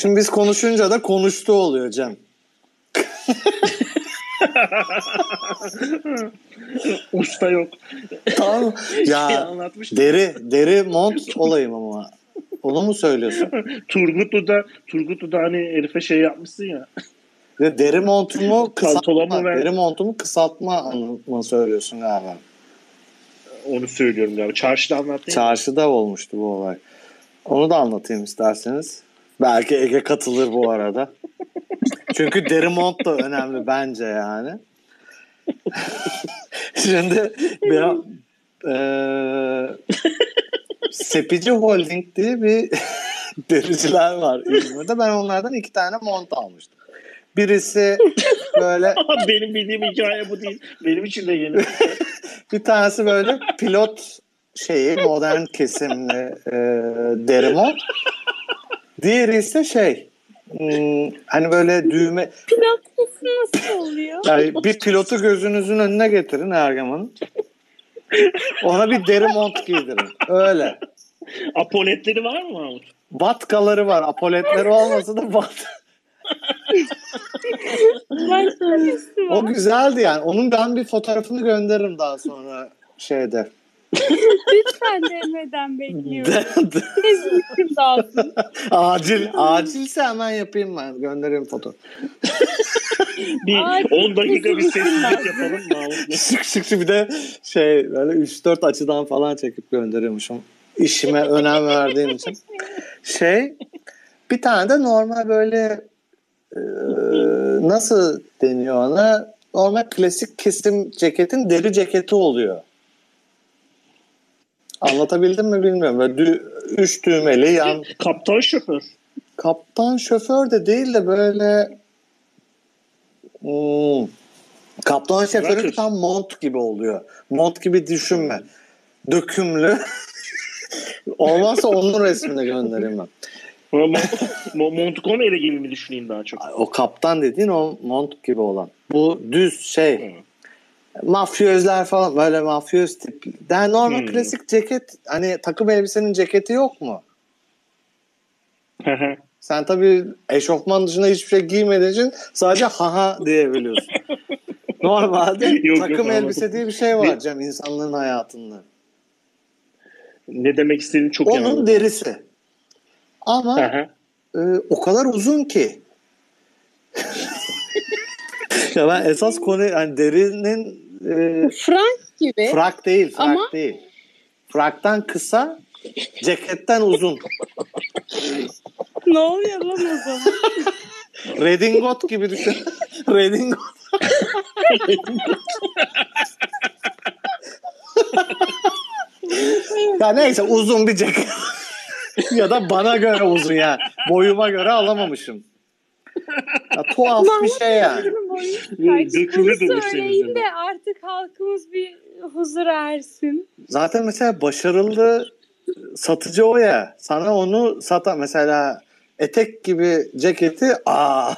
Şimdi biz konuşunca da konuştu oluyor Cem. Usta yok. Tamam. Şey Ya anlatmış. deri deri mont olayım ama. Onu mu söylüyorsun? Turgutlu'da Turgutlu'da hani herife şey yapmışsın ya. Ve deri montumu kısaltma. ver? Deri montumu kısaltma mı söylüyorsun galiba? Onu söylüyorum galiba. Çarşıda anlattın. Çarşıda olmuştu bu olay. Onu da anlatayım isterseniz. Belki Ege katılır bu arada. Çünkü deri mont da önemli bence yani. Şimdi bir eee Sepici Holding diye bir dericiler var İzmir'de. Ben onlardan iki tane mont almıştım. Birisi böyle Benim bildiğim hikaye bu değil. Benim için de yeni. bir tanesi böyle pilot şeyi modern kesimli e, deri mont. Diğeri ise şey hmm, hani böyle düğme Pilot nasıl oluyor? yani bir pilotu gözünüzün önüne getirin Ergaman'ın. Ona bir deri mont giydirin. Öyle. Apoletleri var mı Mahmut? Vatkaları var. Apoletleri olmasa da birisi O güzeldi yani. Onun ben bir fotoğrafını gönderirim daha sonra şeyde. Lütfen demeden bekliyorum. Ezmişim dağılsın. acil. Acilse hemen yapayım ben. Gönderirim foto. Bir Ay, 10 dakika bir sessizlik yapalım Mahmut'la. Şık şık şık bir de şey böyle 3-4 açıdan falan çekip gönderiyormuşum. İşime önem verdiğim için. Şey bir tane de normal böyle e, nasıl deniyor ona? Normal klasik kesim ceketin deri ceketi oluyor. Anlatabildim mi bilmiyorum. Böyle dü- üç düğmeli yan Kaptan şoför. kaptan şoför de değil de böyle hmm, kaptan şoförü tam mont gibi oluyor. Mont gibi düşünme. Dökümlü. Olmazsa onun resmini göndereyim ben. Mo- Montgomery gibi mi düşüneyim daha çok? O kaptan dediğin o mont gibi olan. Bu düz şey mafyözler falan böyle mafyöz tip. Yani normal Hmm. klasik ceket hani takım elbisenin ceketi yok mu? Sen tabii eşofman dışında hiçbir şey giymediğin için sadece haha diyebiliyorsun. Normalde Yok, takım yok, elbise anladım. diye bir şey var Cem insanlığın hayatında. ne demek istediğini çok iyi Onun anladım. derisi. Ama e, o kadar uzun ki. Ya ben esas konu yani derinin e, Frank gibi. frak değil, frak Ama- değil. Fraktan kısa, ceketten uzun. ne oluyor lan o zaman? Redingot gibi düşün. Redingot. ya neyse uzun bir ceket. ya da bana göre uzun ya. Boyuma göre alamamışım. Ya, tuhaf bir şey yani. Dökülür Bunu söyleyin de artık halkımız bir huzura ersin. Zaten mesela başarılı satıcı o ya. Sana onu satan mesela etek gibi ceketi aa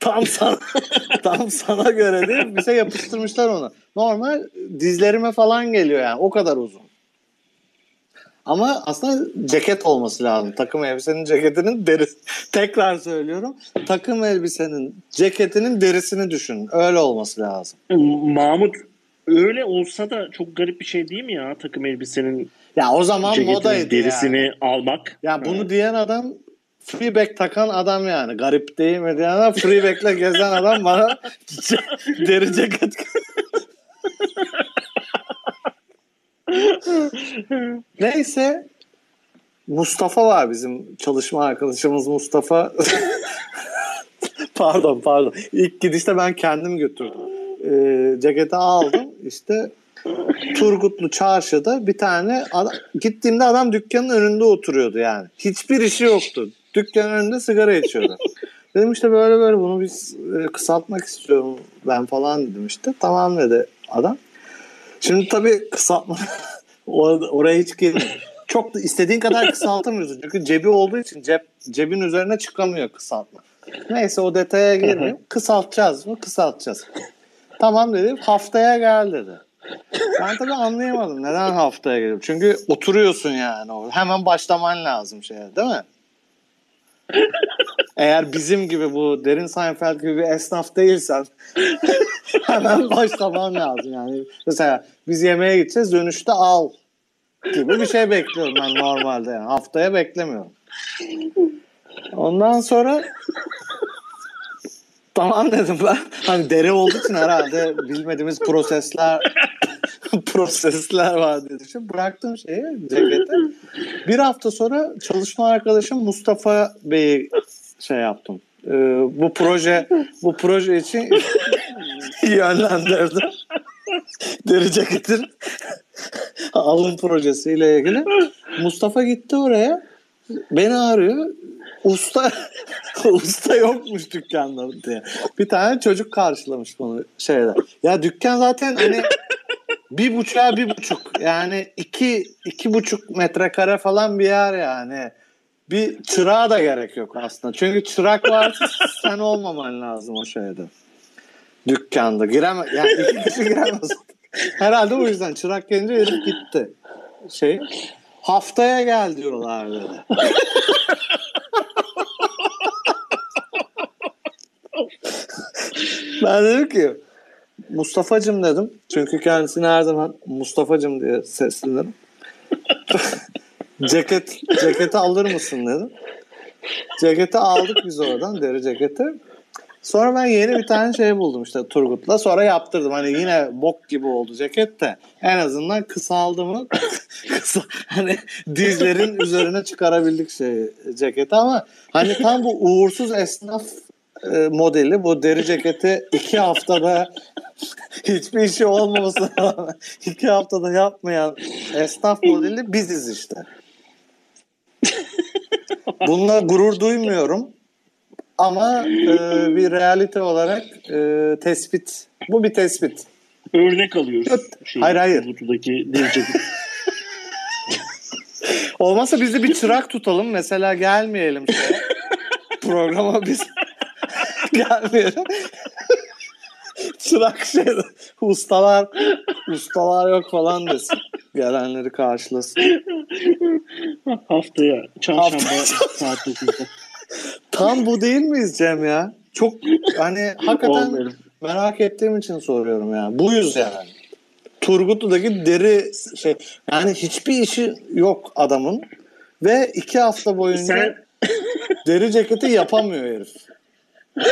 tam sana tam sana göre değil bir şey yapıştırmışlar ona. Normal dizlerime falan geliyor yani o kadar uzun. Ama aslında ceket olması lazım. Takım elbisenin ceketinin derisi. Tekrar söylüyorum. Takım elbisenin ceketinin derisini düşün. Öyle olması lazım. Mahmut öyle olsa da çok garip bir şey değil mi ya takım elbisenin Ya o zaman modaydı derisini yani. almak? Ya bunu diyen adam freeback takan adam yani. Garip değil mi diyen adam freeback'le gezen adam bana deri ceket. Neyse Mustafa var bizim çalışma arkadaşımız Mustafa. pardon pardon. İlk gidişte ben kendim götürdüm. Ee, ceketi aldım. İşte Turgutlu çarşıda bir tane adam, gittiğimde adam dükkanın önünde oturuyordu yani. Hiçbir işi yoktu. Dükkanın önünde sigara içiyordu. dedim işte böyle böyle bunu biz e, kısaltmak istiyorum ben falan dedim işte. Tamam dedi adam. Şimdi tabii kısaltma or- oraya hiç girmiyor. çok da istediğin kadar kısaltamıyorsun. Çünkü cebi olduğu için cep cebin üzerine çıkamıyor kısaltma. Neyse o detaya girmeyeyim. Kısaltacağız mı? Kısaltacağız. Tamam dedim. Haftaya gel dedi. Ben tabii anlayamadım. Neden haftaya gelip? Çünkü oturuyorsun yani orada. Hemen başlaman lazım şeye değil mi? Eğer bizim gibi bu Derin Seinfeld gibi bir esnaf değilsen hemen başlaman lazım yani. Mesela biz yemeğe gideceğiz dönüşte al gibi bir şey bekliyorum ben normalde yani. Haftaya beklemiyorum. Ondan sonra tamam dedim ben. Hani deri olduğu için herhalde bilmediğimiz prosesler prosesler var diye düşün. Bıraktım şeyi ceketi. Bir hafta sonra çalışma arkadaşım Mustafa Bey'i şey yaptım. Ee, bu proje bu proje için yönlendirdim. Deri ceketin alım projesiyle ilgili. Mustafa gitti oraya. Beni arıyor. Usta usta yokmuş dükkanda diye. Bir tane çocuk karşılamış bunu şeyde. Ya dükkan zaten hani bir buçuğa bir buçuk yani iki iki buçuk metrekare falan bir yer yani. Bir çırağa da gerek yok aslında. Çünkü çırak varsa sen olmaman lazım o şeyde. Dükkanda. Gireme, yani iki kişi giremez. Herhalde o yüzden çırak gelince herif gitti. Şey haftaya gel diyorlar dedi. ben dedim ki Mustafa'cım dedim. Çünkü kendisini her zaman Mustafa'cım diye seslenirim. Ceket, ceketi alır mısın dedim. Ceketi aldık biz oradan deri ceketi. Sonra ben yeni bir tane şey buldum işte Turgut'la. Sonra yaptırdım. Hani yine bok gibi oldu ceket de. En azından kısaldı mı kısa, hani dizlerin üzerine çıkarabildik şey ceketi ama hani tam bu uğursuz esnaf e, modeli bu deri ceketi iki haftada hiçbir işi olmamasına rağmen iki haftada yapmayan esnaf modeli biziz işte. Bununla gurur duymuyorum. Ama e, bir realite olarak e, tespit. Bu bir tespit. Örnek alıyoruz. Şey, hayır hayır. Deri Olmazsa biz de bir çırak tutalım. Mesela gelmeyelim şeye. Programa biz gelmeyelim. çırak şey ustalar ustalar yok falan desin. Gelenleri karşılasın. Haftaya çarşamba saat 9'da. Tam bu değil miyiz Cem ya? Çok hani hakikaten Olmayalım. merak ettiğim için soruyorum ya. Buyuz yani. Turgutlu'daki deri şey yani hiçbir işi yok adamın ve iki hafta boyunca Sen- deri ceketi yapamıyor herif.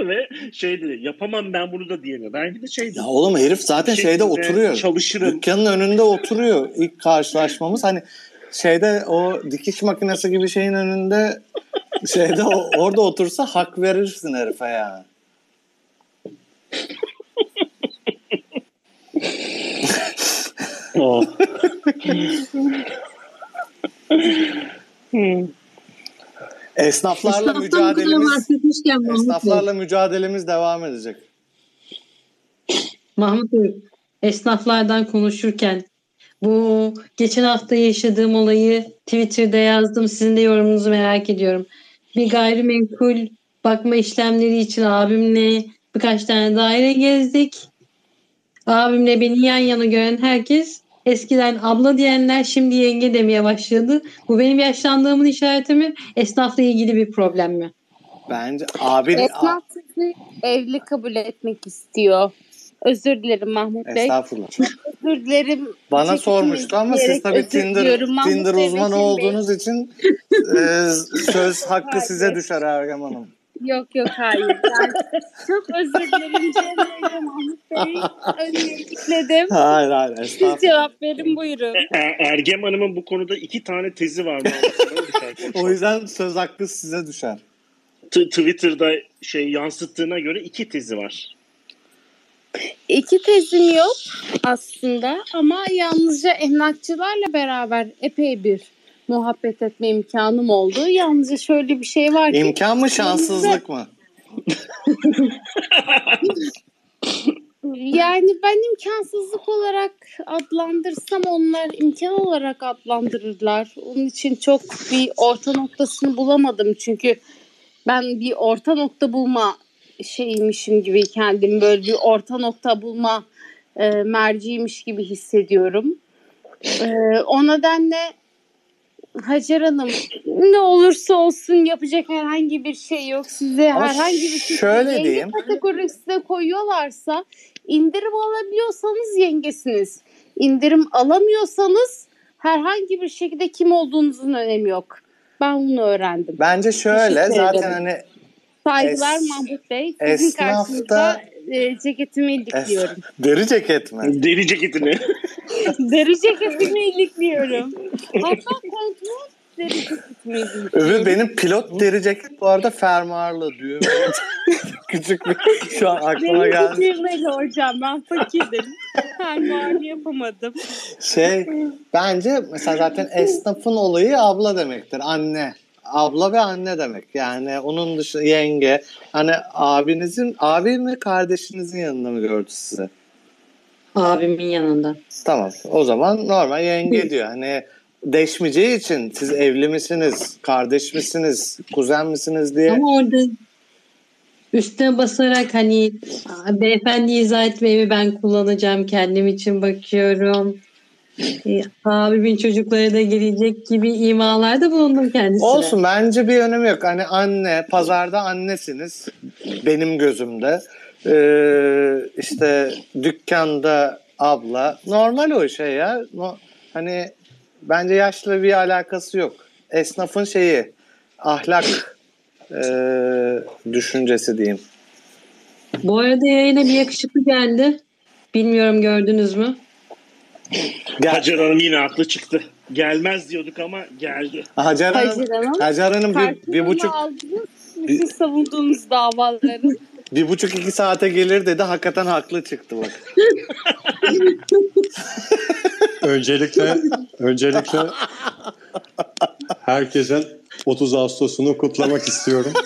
Ve şey dedi yapamam ben bunu da diyemiyor. Belki de şey dedi. Ya oğlum herif zaten Bir şeyde oturuyor. Çalışırım. Dükkanın önünde oturuyor ilk karşılaşmamız. Hani şeyde o dikiş makinesi gibi şeyin önünde şeyde o, orada otursa hak verirsin herife ya. Oh. Hmm. Esnaflarla Esnaftan mücadelemiz esnaflarla mücadelemiz devam edecek. Mahmut Bey, esnaflardan konuşurken bu geçen hafta yaşadığım olayı Twitter'da yazdım. Sizin de yorumunuzu merak ediyorum. Bir gayrimenkul bakma işlemleri için abimle birkaç tane daire gezdik. Abimle beni yan yana gören herkes eskiden abla diyenler şimdi yenge demeye başladı. Bu benim yaşlandığımın işareti mi? Esnafla ilgili bir problem mi? Bence abi Esnaf sizi evli kabul etmek istiyor. Özür dilerim Mahmut Bey. estağfurullah. Özür dilerim. Bana sormuştu ama siz tabii Tinder Tinder uzmanı Bey. olduğunuz için e, söz hakkı size düşer Ergem Hanım. Yok yok hayır. Ben çok özür dilerim Cem Bey ve Mahmut Bey. Öncelikledim. Hayır hayır Siz cevap verin buyurun. Er- Ergem Hanım'ın bu konuda iki tane tezi var. O yüzden söz hakkı size düşer. T- Twitter'da şey yansıttığına göre iki tezi var. İki tezim yok aslında ama yalnızca emlakçılarla beraber epey bir muhabbet etme imkanım oldu. Yalnızca şöyle bir şey var ki İmkan mı şanssızlık mı? Yani ben imkansızlık olarak adlandırsam onlar imkan olarak adlandırırlar. Onun için çok bir orta noktasını bulamadım. Çünkü ben bir orta nokta bulma şeymişim gibi kendimi böyle bir orta nokta bulma e, merciymiş gibi hissediyorum. E, o nedenle Hacer Hanım ne olursa olsun yapacak herhangi bir şey yok. Size Ama herhangi bir şey şöyle yenge diyeyim. kategorisine koyuyorlarsa indirim alabiliyorsanız yengesiniz. İndirim alamıyorsanız herhangi bir şekilde kim olduğunuzun önemi yok. Ben bunu öğrendim. Bence şöyle zaten hani Saygılar Es- Mahmut Bey. Sizin esnafta- karşınızda e, ceketimi ilikliyorum. deri ceket mi? Deri ceketini. Deri ceketimi ilikliyorum. Hatta kontrol deri ceketimi ilikliyorum. Öbür benim pilot deri ceket bu arada fermuarlı düğme. Küçük bir şu an aklıma Benim geldi. düğmeli hocam ben fakirdim. Fermuarlı yapamadım. Şey bence mesela zaten esnafın olayı abla demektir. Anne. Abla ve anne demek. Yani onun dışında yenge. Hani abinizin, abi mi kardeşinizin yanında mı gördü sizi? Abimin yanında. Tamam. O zaman normal yenge diyor. Hani deşmeyeceği için siz evli misiniz, kardeş misiniz, kuzen misiniz diye. Ama orada üstüne basarak hani "Aa, beyefendi izah etmeyi ben kullanacağım kendim için bakıyorum. E, abimin çocukları da gelecek gibi imalarda bulundum kendisine. Olsun bence bir önemi yok. Hani anne, pazarda annesiniz benim gözümde. Ee, işte dükkanda abla. Normal o şey ya. No, hani bence yaşla bir alakası yok. Esnafın şeyi ahlak e, düşüncesi diyeyim. Bu arada yayına bir yakışıklı geldi. Bilmiyorum gördünüz mü? Gel. Hacer Hanım yine haklı çıktı. Gelmez diyorduk ama geldi. Hacer Hanım, Hacer Hanım. Hacer Hanım bir, bir buçuk aldınız. Bütün savunduğunuz davaları. bir buçuk iki saate gelir dedi. Hakikaten haklı çıktı bak. Öncelikle öncelikle herkesin 30 Ağustos'unu kutlamak istiyorum.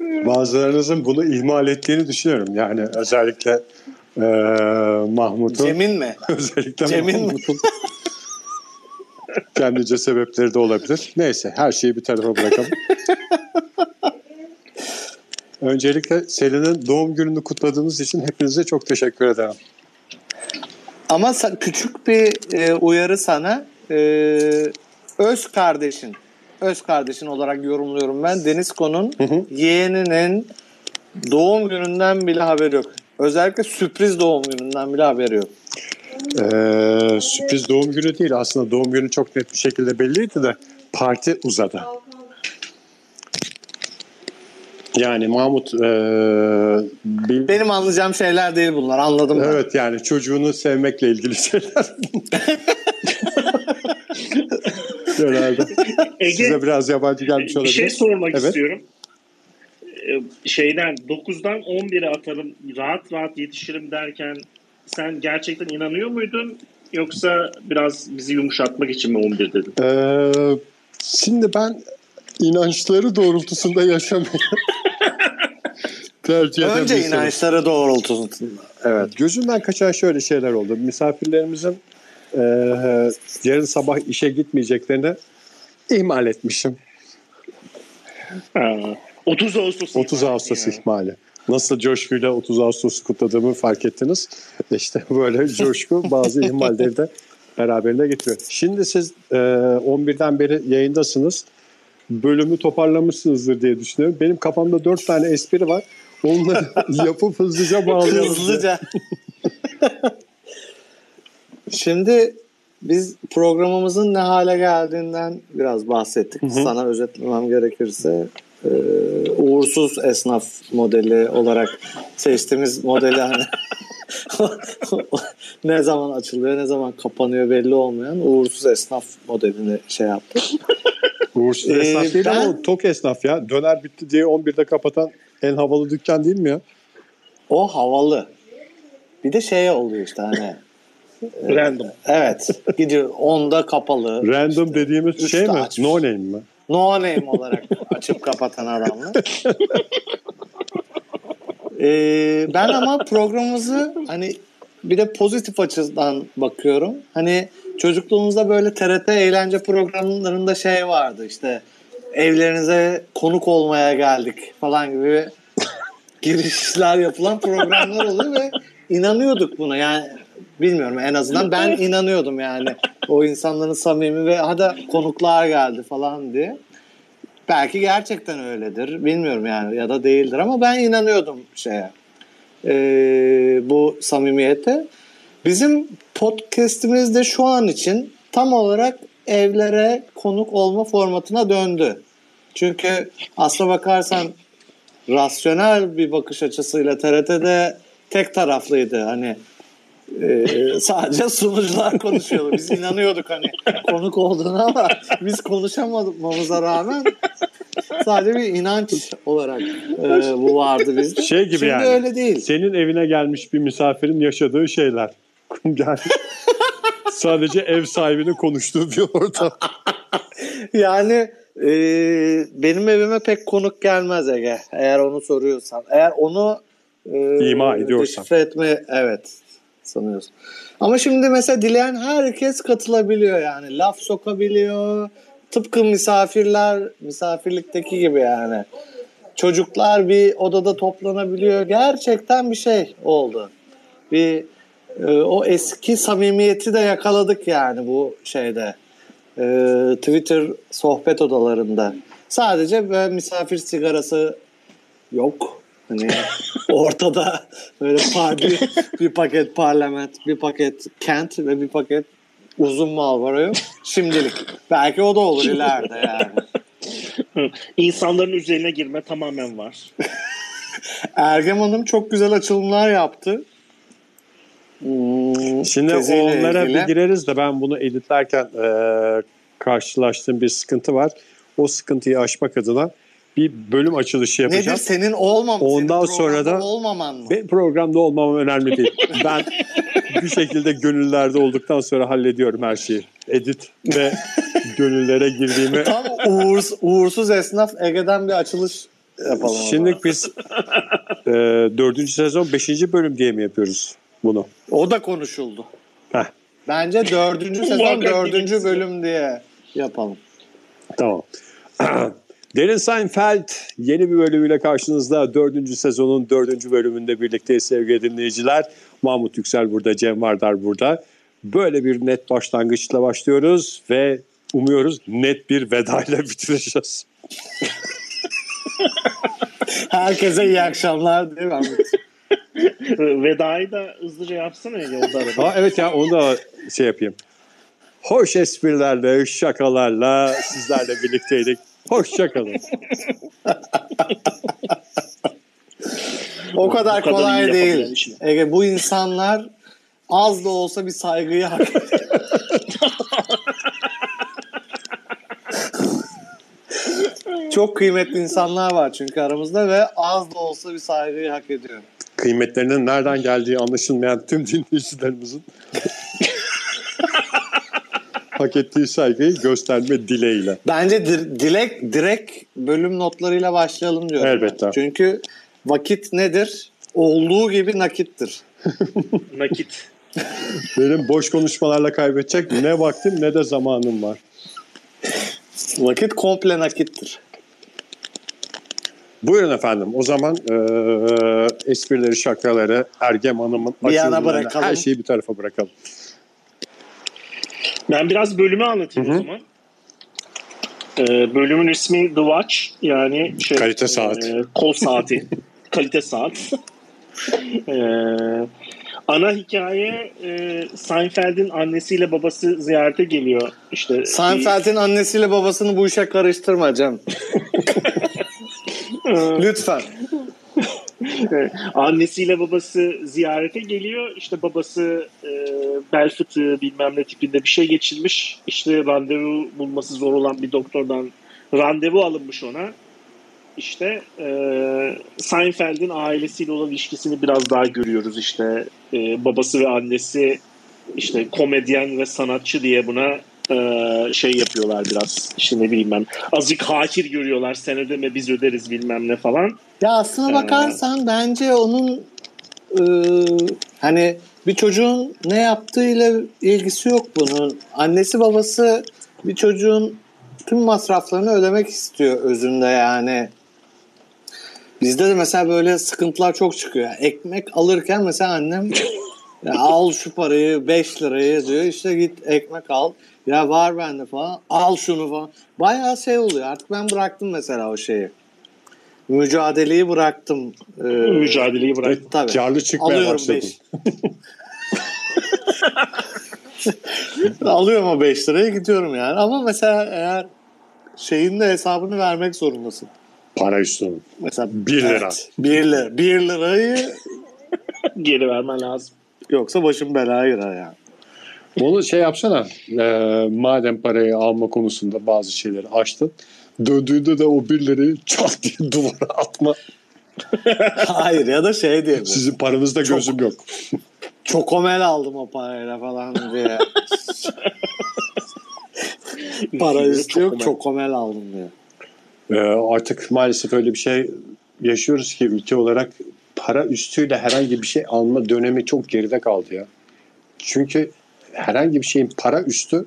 Bazılarınızın bunu ihmal ettiğini düşünüyorum. Yani özellikle eee Mahmut'un Cem'in mi? özellikle Cem'in mi? Mahmut'un kendince sebepleri de olabilir. Neyse her şeyi bir tarafa bırakalım. Öncelikle Selin'in doğum gününü kutladığınız için hepinize çok teşekkür ederim. Ama küçük bir e, uyarı sana. E, öz kardeşin. Öz kardeşin olarak yorumluyorum ben. Denisko'nun Hı hı. yeğeninin doğum gününden bile haberi yok. Özellikle sürpriz doğum gününden bile haberi yok. Ee, sürpriz doğum günü değil. Aslında doğum günü çok net bir şekilde belliydi de parti uzadı. Yani Mahmut ee, bil- Benim anlayacağım şeyler değil bunlar. Anladım ben. evet yani çocuğunu sevmekle ilgili şeyler. Herhalde. Ege Size biraz yabancı gelmiş bir olabilir. şey sormak Evet. istiyorum. Ee, Şeyden 9'dan 11'e atarım rahat rahat yetişirim derken sen gerçekten inanıyor muydun? Yoksa biraz bizi yumuşatmak için mi 11 dedin? Ee, şimdi ben inançları doğrultusunda tercih eden Önce bir inançları doğrultusunda. Evet. Gözümden kaçan şöyle şeyler oldu. Misafirlerimizin e, yarın sabah işe gitmeyeceklerini ihmal etmişim. Ha, 30 Ağustos. 30 Ağustos ihmali. Nasıl coşkuyla 30 Ağustos'u kutladığımı fark ettiniz. İşte böyle coşku bazı ihmalleri de beraberinde getiriyor. Şimdi siz e, 11'den beri yayındasınız. Bölümü toparlamışsınızdır diye düşünüyorum. Benim kafamda 4 tane espri var. Onları yapıp hızlıca bağlayalım. Hızlıca. Şimdi biz programımızın ne hale geldiğinden biraz bahsettik. Hı hı. Sana özetlemem gerekirse e, uğursuz esnaf modeli olarak seçtiğimiz modeli hani ne zaman açılıyor ne zaman kapanıyor belli olmayan uğursuz esnaf modelini şey yaptık. Uğursuz Ee, esnaf değil ben- ama tok esnaf ya. Döner bitti diye 11'de kapatan en havalı dükkan değil mi ya? O havalı. Bir de şey oluyor işte hani Random. evet gidiyor onda kapalı. Random dediğimiz üstü şey mi? açmış. No name mi? No name olarak açıp kapatan adamlar. Ee, ben ama programımızı hani bir de pozitif açıdan bakıyorum. Hani çocukluğumuzda böyle TRT eğlence programlarında şey vardı işte evlerinize konuk olmaya geldik falan gibi girişler yapılan programlar oluyor ve inanıyorduk buna yani bilmiyorum en azından ben inanıyordum yani o insanların samimi ve hadi konuklar geldi falan diye. Belki gerçekten öyledir bilmiyorum yani ya da değildir ama ben inanıyordum şeye e, bu samimiyete. Bizim podcast'imiz de şu an için tam olarak evlere konuk olma formatına döndü. Çünkü aslına bakarsan rasyonel bir bakış açısıyla TRT'de tek taraflıydı. Hani e, sadece sunucular konuşuyordu. Biz inanıyorduk hani konuk olduğuna ama biz konuşamamamıza rağmen sadece bir inanç olarak e, bu vardı bizde. Şey gibi Şimdi yani. öyle değil. Senin evine gelmiş bir misafirin yaşadığı şeyler. Yani sadece ev sahibinin konuştuğu bir ortam. Yani e, benim evime pek konuk gelmez Ege. Eğer onu soruyorsan. Eğer onu e, İma ediyorsan. deşifre etme evet sanıyorsun. Ama şimdi mesela dileyen herkes katılabiliyor yani. Laf sokabiliyor. Tıpkı misafirler, misafirlikteki gibi yani. Çocuklar bir odada toplanabiliyor. Gerçekten bir şey oldu. Bir e, o eski samimiyeti de yakaladık yani bu şeyde. E, Twitter sohbet odalarında. Sadece böyle misafir sigarası yok. Hani ortada böyle par bir, bir paket parlament, bir paket kent ve bir paket uzun mal var yok. Şimdilik. Belki o da olur ileride yani. İnsanların üzerine girme tamamen var. Ergem Hanım çok güzel açılımlar yaptı. Hmm, Şimdi teziyle onlara ilgili. bir gireriz de ben bunu editlerken e, karşılaştığım bir sıkıntı var. O sıkıntıyı aşmak adına bir bölüm açılışı Nedir yapacağım. senin olmam? Ondan senin sonra da- olmaman mı? Benim programda olmamam önemli değil. Ben bir şekilde gönüllerde olduktan sonra hallediyorum her şeyi. Edit ve gönüllere girdiğimi. Tam uğurs, uğursuz esnaf Ege'den bir açılış yapalım. Şimdi biz e, dördüncü sezon beşinci bölüm diye mi yapıyoruz bunu? O da konuşuldu. Heh. Bence dördüncü sezon Muhakkak dördüncü bilirsin. bölüm diye yapalım. Tamam. Derin Seinfeld yeni bir bölümüyle karşınızda. Dördüncü sezonun dördüncü bölümünde birlikteyiz sevgili dinleyiciler. Mahmut Yüksel burada, Cem Vardar burada. Böyle bir net başlangıçla başlıyoruz ve umuyoruz net bir vedayla bitireceğiz. Herkese iyi akşamlar diye ben Vedayı da hızlıca yapsana ya yolda arada. Ha, evet ya onu da şey yapayım. Hoş esprilerle, şakalarla sizlerle birlikteydik. Hoşçakalın. O kadar kolay değil. işini. Ege bu insanlar az da olsa bir saygıyı hak ediyor. Çok kıymetli insanlar var çünkü aramızda ve az da olsa bir saygıyı hak ediyor. Kıymetlerinin nereden geldiği anlaşılmayan tüm dinleyicilerimizin hak ettiği saygıyı gösterme dileğiyle. Bence dir- dilek direkt bölüm notlarıyla başlayalım diyorum. Elbette. Çünkü vakit nedir? Olduğu gibi nakittir. Nakit. Benim boş konuşmalarla kaybedecek ne vaktim ne de zamanım var. Vakit komple nakittir. Buyurun efendim. O zaman eee esprileri, şakaları, Ergem Hanım'ın Bir yana açılımlarını, bırakalım. her şeyi bir tarafa bırakalım. Ben biraz bölümü anlatayım Hı hı. o zaman. Ee, bölümün ismi The Watch yani şey, Kalite saat. e, kol saati. Kalite saat. Ee, ana hikaye e, Seinfeld'in annesiyle babası ziyarete geliyor. İşte Seinfeld'in annesiyle babasını bu işe karıştırma Cem. Lütfen. Evet. Annesiyle babası ziyarete geliyor. İşte babası e, bel fıtığı bilmem ne tipinde bir şey geçirmiş. İşte randevu bulması zor olan bir doktordan randevu alınmış ona. İşte e, Seinfeld'in ailesiyle olan ilişkisini biraz daha görüyoruz. İşte e, babası ve annesi işte komedyen ve sanatçı diye buna Ee, şey yapıyorlar biraz işte ne bileyim ben azıcık hakir görüyorlar sen ödeme biz öderiz bilmem ne falan. Ya aslına Ee, bakarsan bence onun e, hani bir çocuğun ne yaptığıyla ilgisi yok bunun. Annesi babası bir çocuğun tüm masraflarını ödemek istiyor özünde yani. Bizde de mesela böyle sıkıntılar çok çıkıyor. Ekmek alırken mesela annem ya al şu parayı 5 lirayı diyor işte git ekmek al. Ya var bende falan al şunu falan. Bayağı şey oluyor artık ben bıraktım mesela o şeyi. Mücadeleyi bıraktım. Ee, Mücadeleyi bırak. tabii. Karlı çıkmaya Alıyorum başladın. 5. Alıyorum o 5 liraya gidiyorum yani. Ama mesela eğer şeyin de hesabını vermek zorundasın. Para üstü. Mesela Bir lira. 1 lira. 1 lirayı Geri vermen lazım. yoksa başım belaya girer yani. Onu şey yapsana. e, madem parayı alma konusunda bazı şeyleri açtın. Döndüğünde de o bir lirayı çat diye duvara atma. Hayır ya da şey diye. Sizin paranızda Çok- gözüm yok. Çokomel aldım o parayla falan diye. Para üstü yok Çok çokomel aldım diye. E, artık maalesef öyle bir şey yaşıyoruz ki ülke olarak para üstüyle herhangi bir şey alma dönemi çok geride kaldı ya. Çünkü herhangi bir şeyin para üstü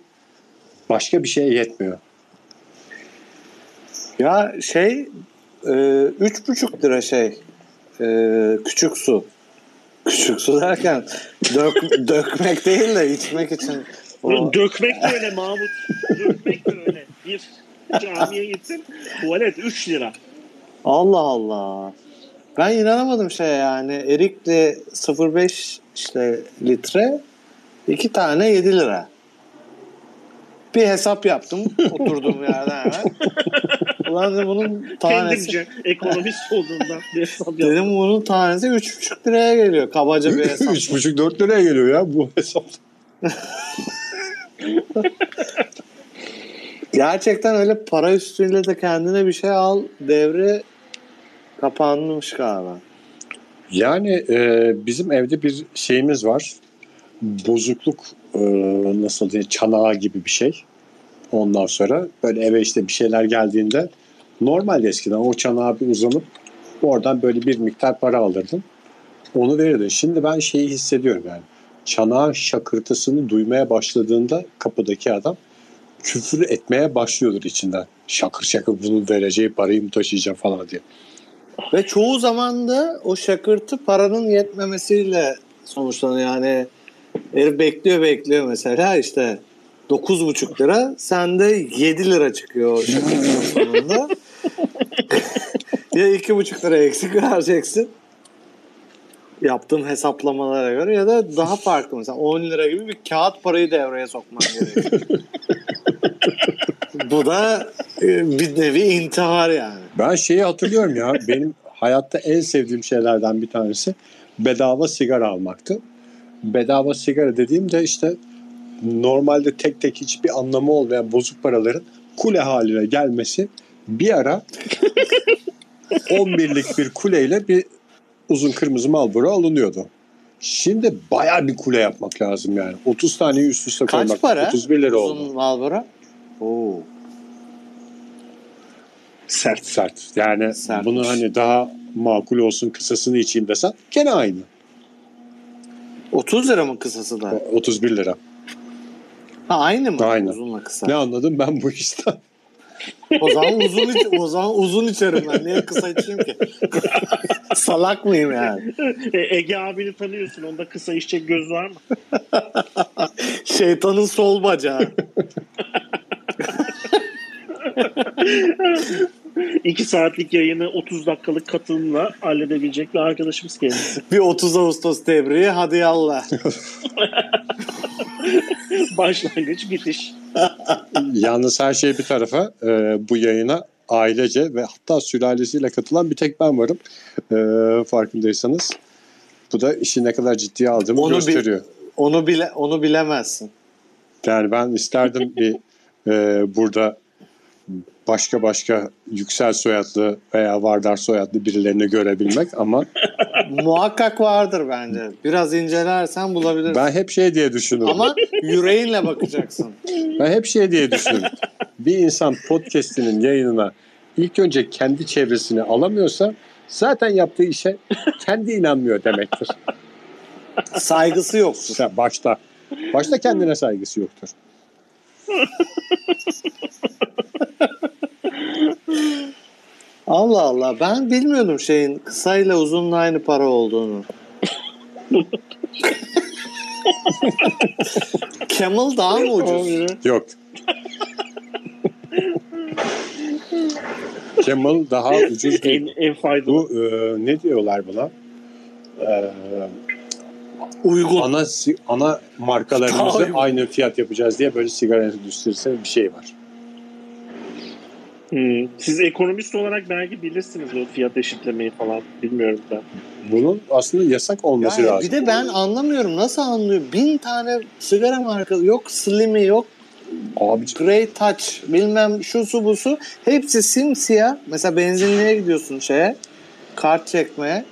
başka bir şeye yetmiyor. Ya şey e, üç buçuk lira şey e, küçük su. Küçük su derken dök, dökmek değil de içmek için. O, Dökmek de öyle Mahmut. Dökmek de öyle. Bir camiye gittin tuvalet 3 lira. Allah Allah. Ben inanamadım şey yani. Erikli 0.5 işte litre iki tane 7 lira. Bir hesap yaptım oturduğum yerden hemen. Ulan dedim bunun tanesi Kendimce ekonomist olduğundan bir hesap yaptım. dedim bunun tanesi 3,5 liraya geliyor. Kabaca bir hesap. 3,5-4 liraya geliyor ya bu hesap. Gerçekten öyle para üstüyle de kendine bir şey al devre kapanmış galiba. Yani e, bizim evde bir şeyimiz var. Bozukluk e, nasıl diye çanağı gibi bir şey. Ondan sonra böyle eve işte bir şeyler geldiğinde normalde eskiden o çanağa bir uzanıp oradan böyle bir miktar para alırdın. Onu verirdin. Şimdi ben şeyi hissediyorum yani. Çanağın şakırtısını duymaya başladığında kapıdaki adam küfür etmeye başlıyordur içinden. Şakır şakır bunun vereceği parayı mı taşıyacağım falan diye. Ve çoğu zaman da o şakırtı paranın yetmemesiyle sonuçlanıyor. Yani herif bekliyor bekliyor mesela işte 9,5 lira sende 7 lira çıkıyor o şakırtının sonunda. ya 2,5 lira eksik vereceksin yaptığım hesaplamalara göre ya da daha farklı mesela 10 lira gibi bir kağıt parayı devreye sokman gerekiyor. Bu da e, bir nevi intihar yani. Ben şeyi hatırlıyorum ya benim hayatta en sevdiğim şeylerden bir tanesi bedava sigara almaktı. Bedava sigara dediğimde işte normalde tek tek hiçbir anlamı olmayan bozuk paraların kule haline gelmesi bir ara 11'lik bir kuleyle bir uzun kırmızı Marlboro alınıyordu. Şimdi baya bir kule yapmak lazım yani. 30 taneyi üst üste Kaç koymak. para? 31 lira oldu. Uzun Marlboro. Oo. Sert. Sert. Yani Sertmiş. bunu hani daha makul olsun kısasını içeyim desen gene aynı. 30 lira mı kısası da? 31 lira. Ha aynı mı? Aynı. Uzunla kısa. Ne anladım ben bu işten? O zaman uzun iç, o zaman uzun içerim ben. Niye kısa içeyim ki? Salak mıyım yani? E, Ege abini tanıyorsun. Onda kısa içecek göz var mı? Şeytanın sol bacağı. İki saatlik yayını 30 dakikalık katılımla halledebilecek bir arkadaşımız kendisi. Bir 30 Ağustos tebriği hadi yallah. Başlangıç bitiş. Yalnız her şey bir tarafa e, bu yayına ailece ve hatta sülalesiyle katılan bir tek ben varım. E, farkındaysanız. Bu da işi ne kadar ciddiye aldığımı Onu gösteriyor. Onu bile onu bilemezsin. Yani ben isterdim bir e, burada başka başka yüksel soyadlı veya Vardar soyadlı birilerini görebilmek ama Muhakkak vardır bence. Biraz incelersen bulabilirsin. Ben hep şey diye düşünürüm. Ama yüreğinle bakacaksın. Ben hep şey diye düşünürüm. bir insan podcast'inin yayınına ilk önce kendi çevresini alamıyorsa zaten yaptığı işe kendi inanmıyor demektir. Saygısı yoktur. Sen başta. Başta kendine saygısı yoktur. Allah Allah. Ben bilmiyordum şeyin kısayla uzunla aynı para olduğunu. Camel daha mı ucuz? Yok. Kemal daha ucuz en, değil. en faydalı. Bu e, ne diyorlar buna? E, Uygun. ana ana markalarımızı aynı fiyat yapacağız diye böyle sigara endüstrisinde bir şey var. Hmm. Siz ekonomist olarak belki bilirsiniz o fiyat eşitlemeyi falan. Bilmiyorum ben. Bunun aslında yasak olması Yani lazım. bir de ben anlamıyorum. Nasıl anlıyor? Bin tane sigara markası. Yok Slim'i yok Abi Grey Touch bilmem şu su bu su. Hepsi simsiyah. Mesela benzinliğe gidiyorsun şeye. Kart çekmeye.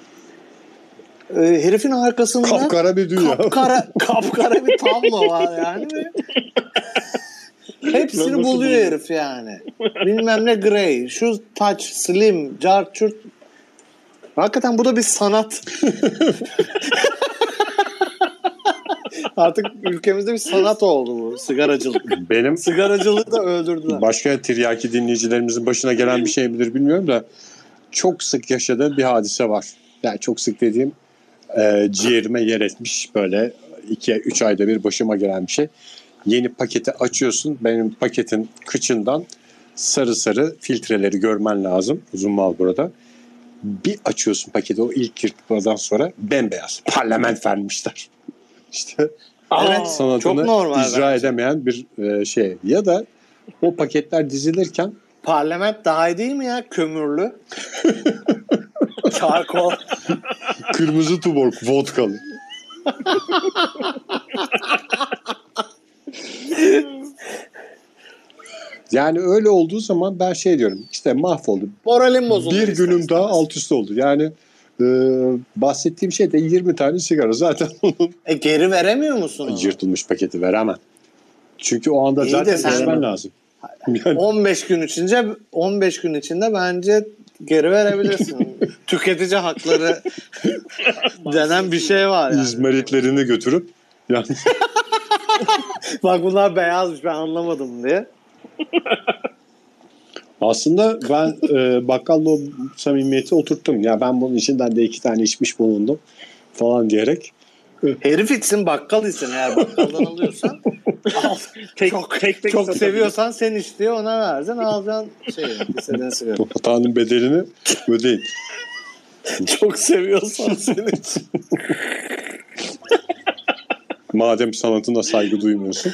Ee, herifin arkasında kapkara bir dünya. kapkara, kapkara bir tablo var yani. Hepsini buluyor herif yani. Bilmem ne Grey, şu Touch, Slim, Cart, Çurt. Hakikaten bu da bir sanat. Artık ülkemizde bir sanat oldu bu sigaracılık. Benim Sigaracılığı da öldürdüler. başka tiryaki dinleyicilerimizin başına gelen bir şey midir bilmiyorum da çok sık yaşadığım bir hadise var. Yani çok sık dediğim e, ciğerime yer etmiş böyle 2-3 ayda bir başıma gelen bir şey. Yeni paketi açıyorsun. Benim paketin kıçından sarı sarı filtreleri görmen lazım. Uzun mal burada. Bir açıyorsun paketi o ilk yırtmadan sonra bembeyaz. Parlament vermişler. İşte Evet, sanatını çok normal icra bence. edemeyen bir e, şey. Ya da o paketler dizilirken Parlament daha iyi değil mi ya? Kömürlü. Çarkol. kırmızı tuborg vodkalı. yani öyle olduğu zaman ben şey diyorum işte mahvoldum. Moralim bozuldu. Bir günüm daha istemez. alt üst oldu. Yani e, bahsettiğim şey de 20 tane sigara. Zaten onun E geri veremiyor musun onu? yırtılmış paketi veremem. Çünkü o anda İyi zaten geçmen lazım. Yani 15 gün içinde 15 gün içinde bence geri verebilirsin. Tüketici hakları denen bir şey var yani. izmaritlerini götürüp yani Bak bunlar beyazmış ben anlamadım diye. Aslında ben e, bakkalla o samimiyeti oturttum. Ya ben bunun içinden de iki tane içmiş bulundum falan diyerek. Herif içsin bakkal içsin eğer bakkaldan alıyorsan. al. Tek, çok tek, tek çok satabilir. seviyorsan sen iç diye ona vereceksin alacaksın şey istediğin sigara. Bu hatanın bedelini ödeyin. çok seviyorsan sen iç. Madem sanatına saygı duymuyorsun.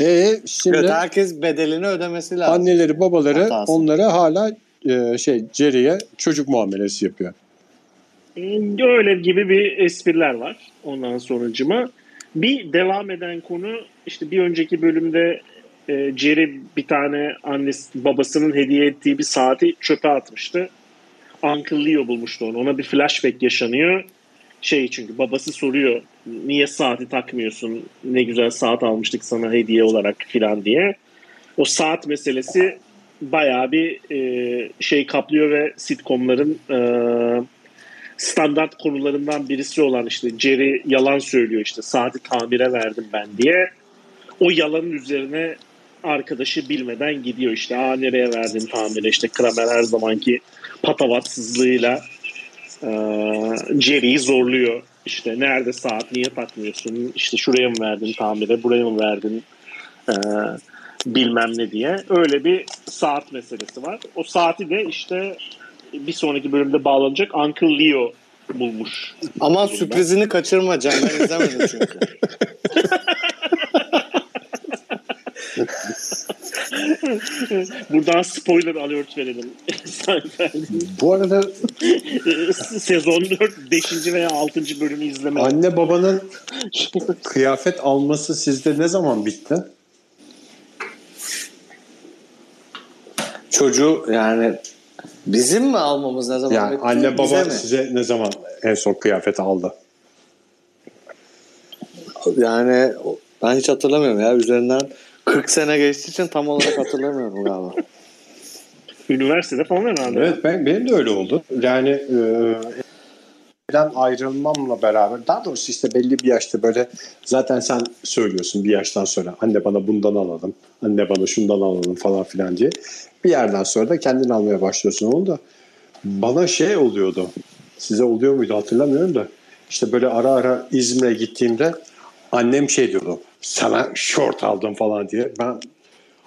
E şimdi Evet, herkes bedelini ödemesi lazım. anneleri babaları Hatası. onlara hala e, şey Jerry'e çocuk muamelesi yapıyor. Öyle gibi bir espriler var ondan sonucuma. Bir devam eden konu işte bir önceki bölümde e, Jerry bir tane annesi babasının hediye ettiği bir saati çöpe atmıştı. Uncle Leo bulmuştu onu. Ona bir flashback yaşanıyor. Şey çünkü babası soruyor niye saati takmıyorsun? Ne güzel saat almıştık sana hediye olarak filan diye. O saat meselesi bayağı bir e, şey kaplıyor ve sitcomların e, standart konularından birisi olan işte Jerry yalan söylüyor işte saati tamire verdim ben diye. O yalanın üzerine arkadaşı bilmeden gidiyor işte aa nereye verdin tamire işte Kramer her zamanki patavatsızlığıyla e, Jerry'yi zorluyor. İşte nerede saat niye takmıyorsun işte şuraya mı verdin tamire buraya mı verdin e, bilmem ne diye. Öyle bir saat meselesi var. O saati de işte bir sonraki bölümde bağlanacak Uncle Leo bulmuş. Ama sürprizini kaçırma Can ben izlemedim çünkü. Buradan spoiler alert verelim. Bu arada sezon 4 5. veya 6. bölümü izleme. anne babanın kıyafet alması sizde ne zaman bitti? Çocuğu yani Bizim mi almamız ne zaman Yani bitti? anne baba Bize mi? size ne zaman en son kıyafet aldı? Yani ben hiç hatırlamıyorum ya. Üzerinden 40 sene geçtiği için tam olarak hatırlamıyorum galiba. Üniversitede falan herhalde. Evet ben, benim de öyle oldu. Yani e, evden ayrılmamla beraber daha doğrusu işte belli bir yaşta böyle zaten sen söylüyorsun bir yaştan sonra anne bana bundan alalım, anne bana şundan alalım falan filan diye. Bir yerden sonra da kendin almaya başlıyorsun onu da. Bana şey oluyordu. Size oluyor muydu hatırlamıyorum da. İşte böyle ara ara İzmir'e gittiğimde annem şey diyordu. Sana şort aldım falan diye. Ben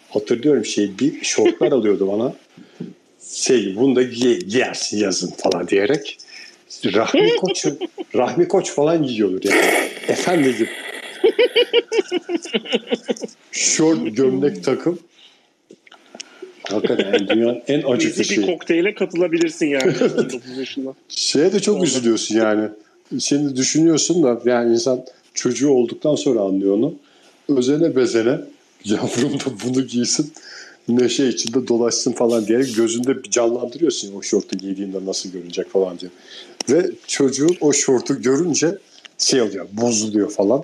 hatırlıyorum şey bir şortlar alıyordu bana şey bunu da giy- giyersin yazın falan diyerek Rahmi Koç Rahmi Koç falan giyiyordur yani. Efendim. Şort gömlek takım. Hakikaten yani dünyanın en acıklı Bizi bir şeyi. kokteyle katılabilirsin yani 19 yaşında. Şeye de çok üzülüyorsun yani. Şimdi düşünüyorsun da yani insan çocuğu olduktan sonra anlıyor onu. Özene bezene yavrum da bunu giysin neşe içinde dolaşsın falan diyerek gözünde canlandırıyorsun o şortu giydiğinde nasıl görünecek falan diye. Ve çocuğun o şortu görünce şey oluyor bozuluyor falan.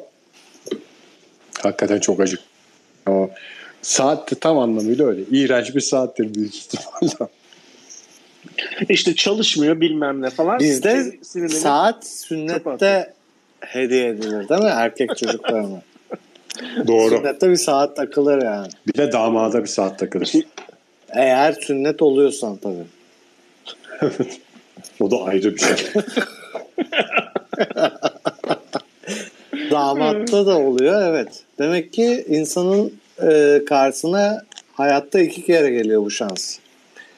Hakikaten çok acık. O saat de tam anlamıyla öyle. İğrenç bir saattir büyük ihtimalle. İşte çalışmıyor bilmem ne falan. Bizde sinirlenip- saat sünnette hediye edilir değil mi? Erkek çocuklarına. Doğru. Sünnette bir saat takılır yani. Bir de damada bir saat takılır. Eğer sünnet oluyorsan tabii. O da ayrı bir şey. Damatta da oluyor evet. Demek ki insanın e, karşısına hayatta iki kere geliyor bu şans.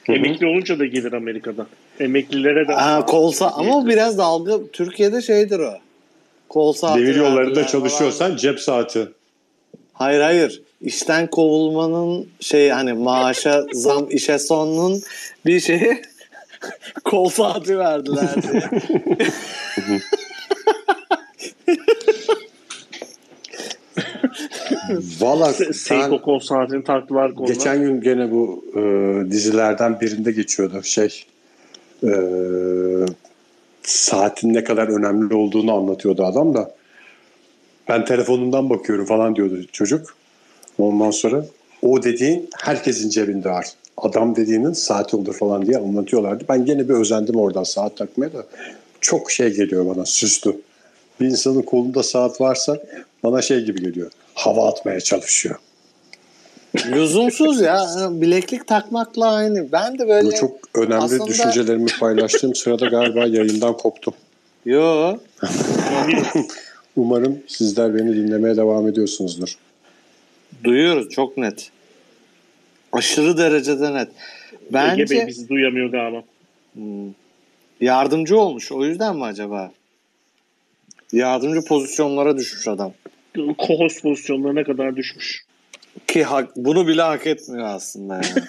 Emekli olunca da gelir Amerika'da. Emeklilere de. Ha, kolsa ama o biraz dalga Türkiye'de şeydir o. Kol saati Demir yollarında çalışıyorsan falan. cep saati. Hayır hayır. İşten kovulmanın şey hani maaşa zam işe sonunun bir şeyi kol saati verdiler diye. Valla Seiko kol saatini taktılar koluna. geçen gün gene bu e, dizilerden birinde geçiyordu şey e, saatin ne kadar önemli olduğunu anlatıyordu adam da ben telefonundan bakıyorum falan diyordu çocuk. Ondan sonra o dediğin herkesin cebinde var. Adam dediğinin saati olur falan diye anlatıyorlardı. Ben gene bir özendim oradan saat takmaya da çok şey geliyor bana süslü. Bir insanın kolunda saat varsa bana şey gibi geliyor. Hava atmaya çalışıyor. Lüzumsuz ya. Bileklik takmakla aynı. Ben de böyle Bu çok önemli aslında- düşüncelerimi paylaştığım sırada galiba yayından koptum. Yo. Umarım sizler beni dinlemeye devam ediyorsunuzdur. Duyuyoruz çok net. Aşırı derecede net. Ege Bey Bence bizi duyamıyor galiba. Hmm. yardımcı olmuş. O yüzden mi acaba? Yardımcı pozisyonlara düşmüş adam. Kohos pozisyonlarına kadar düşmüş. Ki hak, bunu bile hak etmiyor aslında yani.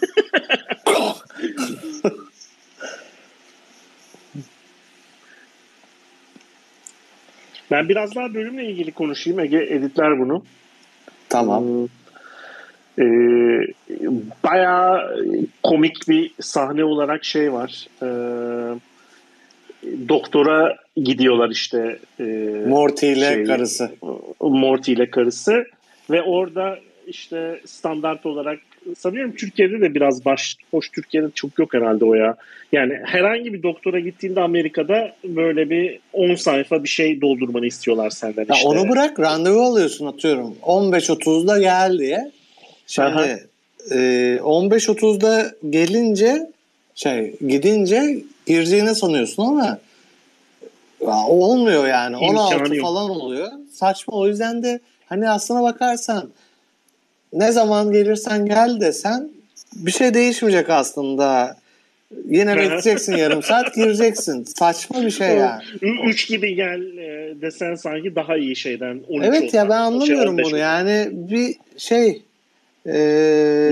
Ben biraz daha bölümle ilgili konuşayım. Ege editler bunu. tamam. Ee, bayağı komik bir sahne olarak şey var. Ee, doktora gidiyorlar işte. E, Morty ile şey- karısı. Morty ile karısı ve orada işte standart olarak sanıyorum Türkiye'de de biraz baş hoş Türkiye'de çok yok herhalde o ya. Yani herhangi bir doktora gittiğinde Amerika'da böyle bir 10 sayfa bir şey doldurmanı istiyorlar senden Ya işte. onu bırak randevu alıyorsun atıyorum. 15.30'da gel diye. Aha. Şimdi e, 15.30'da gelince şey gidince gireceğini sanıyorsun ama ya, olmuyor yani. İmkanı 16 yok. falan oluyor. Saçma o yüzden de hani aslına bakarsan ne zaman gelirsen gel desen bir şey değişmeyecek aslında. Yine bekleyeceksin yarım saat gireceksin. Saçma bir şey yani. 3 gibi gel e, desen sanki daha iyi şeyden 13 Evet ya olmak. ben Şey, anlamıyorum 15 bunu. Yani bir şey e,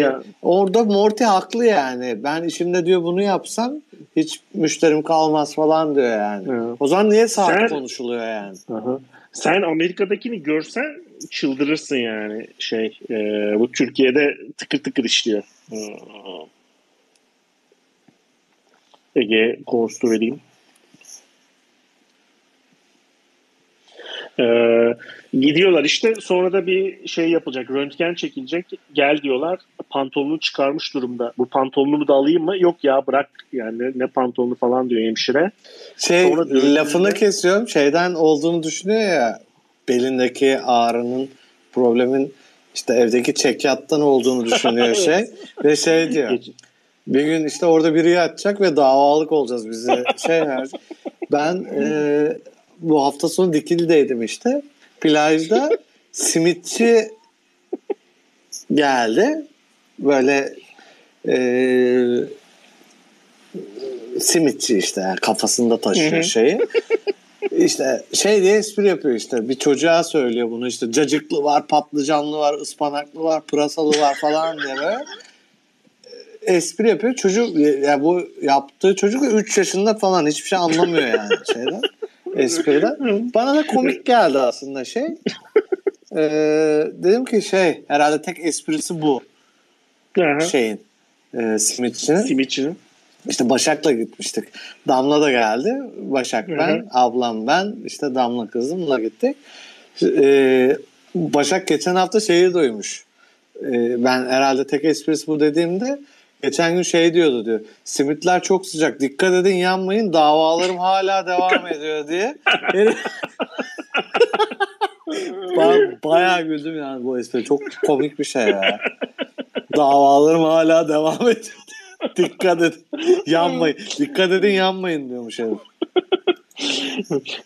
Ya. orada Morty haklı yani. Ben işimde diyor bunu yapsam hiç müşterim kalmaz falan diyor yani. Evet. O zaman niye saat Sen- konuşuluyor yani? Aha. Sen Amerika'dakini görsen çıldırırsın yani şey e, bu Türkiye'de tıkır tıkır işliyor. Ege Ghost'u vereyim. Ee, gidiyorlar işte sonra da bir şey yapılacak. Röntgen çekilecek. Gel diyorlar. Pantolonu çıkarmış durumda. Bu pantolonumu da alayım mı? Yok ya bırak yani ne pantolonu falan diyor hemşire. Şey Sonra lafını kesiyorum. Şeyden olduğunu düşünüyor ya. Belindeki ağrının problemin işte evdeki çekyattan olduğunu düşünüyor şey. Ve şey diyor. Bir gün işte orada biri yatacak ve davalık olacağız bize. Şey Ben e, bu hafta sonu Dikili'deydim işte. Plajda simitçi geldi. Böyle e, simitçi işte yani kafasında taşıyor şeyi. İşte şey diye espri yapıyor işte bir çocuğa söylüyor bunu işte cacıklı var, patlıcanlı var, ıspanaklı var, pırasalı var falan diye böyle espri yapıyor. Çocuk ya bu yaptığı çocuk 3 yaşında falan hiçbir şey anlamıyor yani şeyden. Espriden. Bana da komik geldi aslında şey. Ee, dedim ki şey herhalde tek esprisi bu Aha. şeyin e, simitçinin. Simitçinin. İşte Başak'la gitmiştik. Damla da geldi. Başak ben, ablam ben, işte Damla kızımla gittik. Ee, Başak geçen hafta şeyi duymuş. Ee, ben herhalde tek esprisi bu dediğimde geçen gün şey diyordu diyor. Simitler çok sıcak. Dikkat edin yanmayın. Davalarım hala devam ediyor diye. Ba- bayağı güldüm yani bu espri. Çok komik bir şey ya. Davalarım hala devam ediyor. Dikkat edin. Yanmayın. Dikkat edin yanmayın diyormuş herif.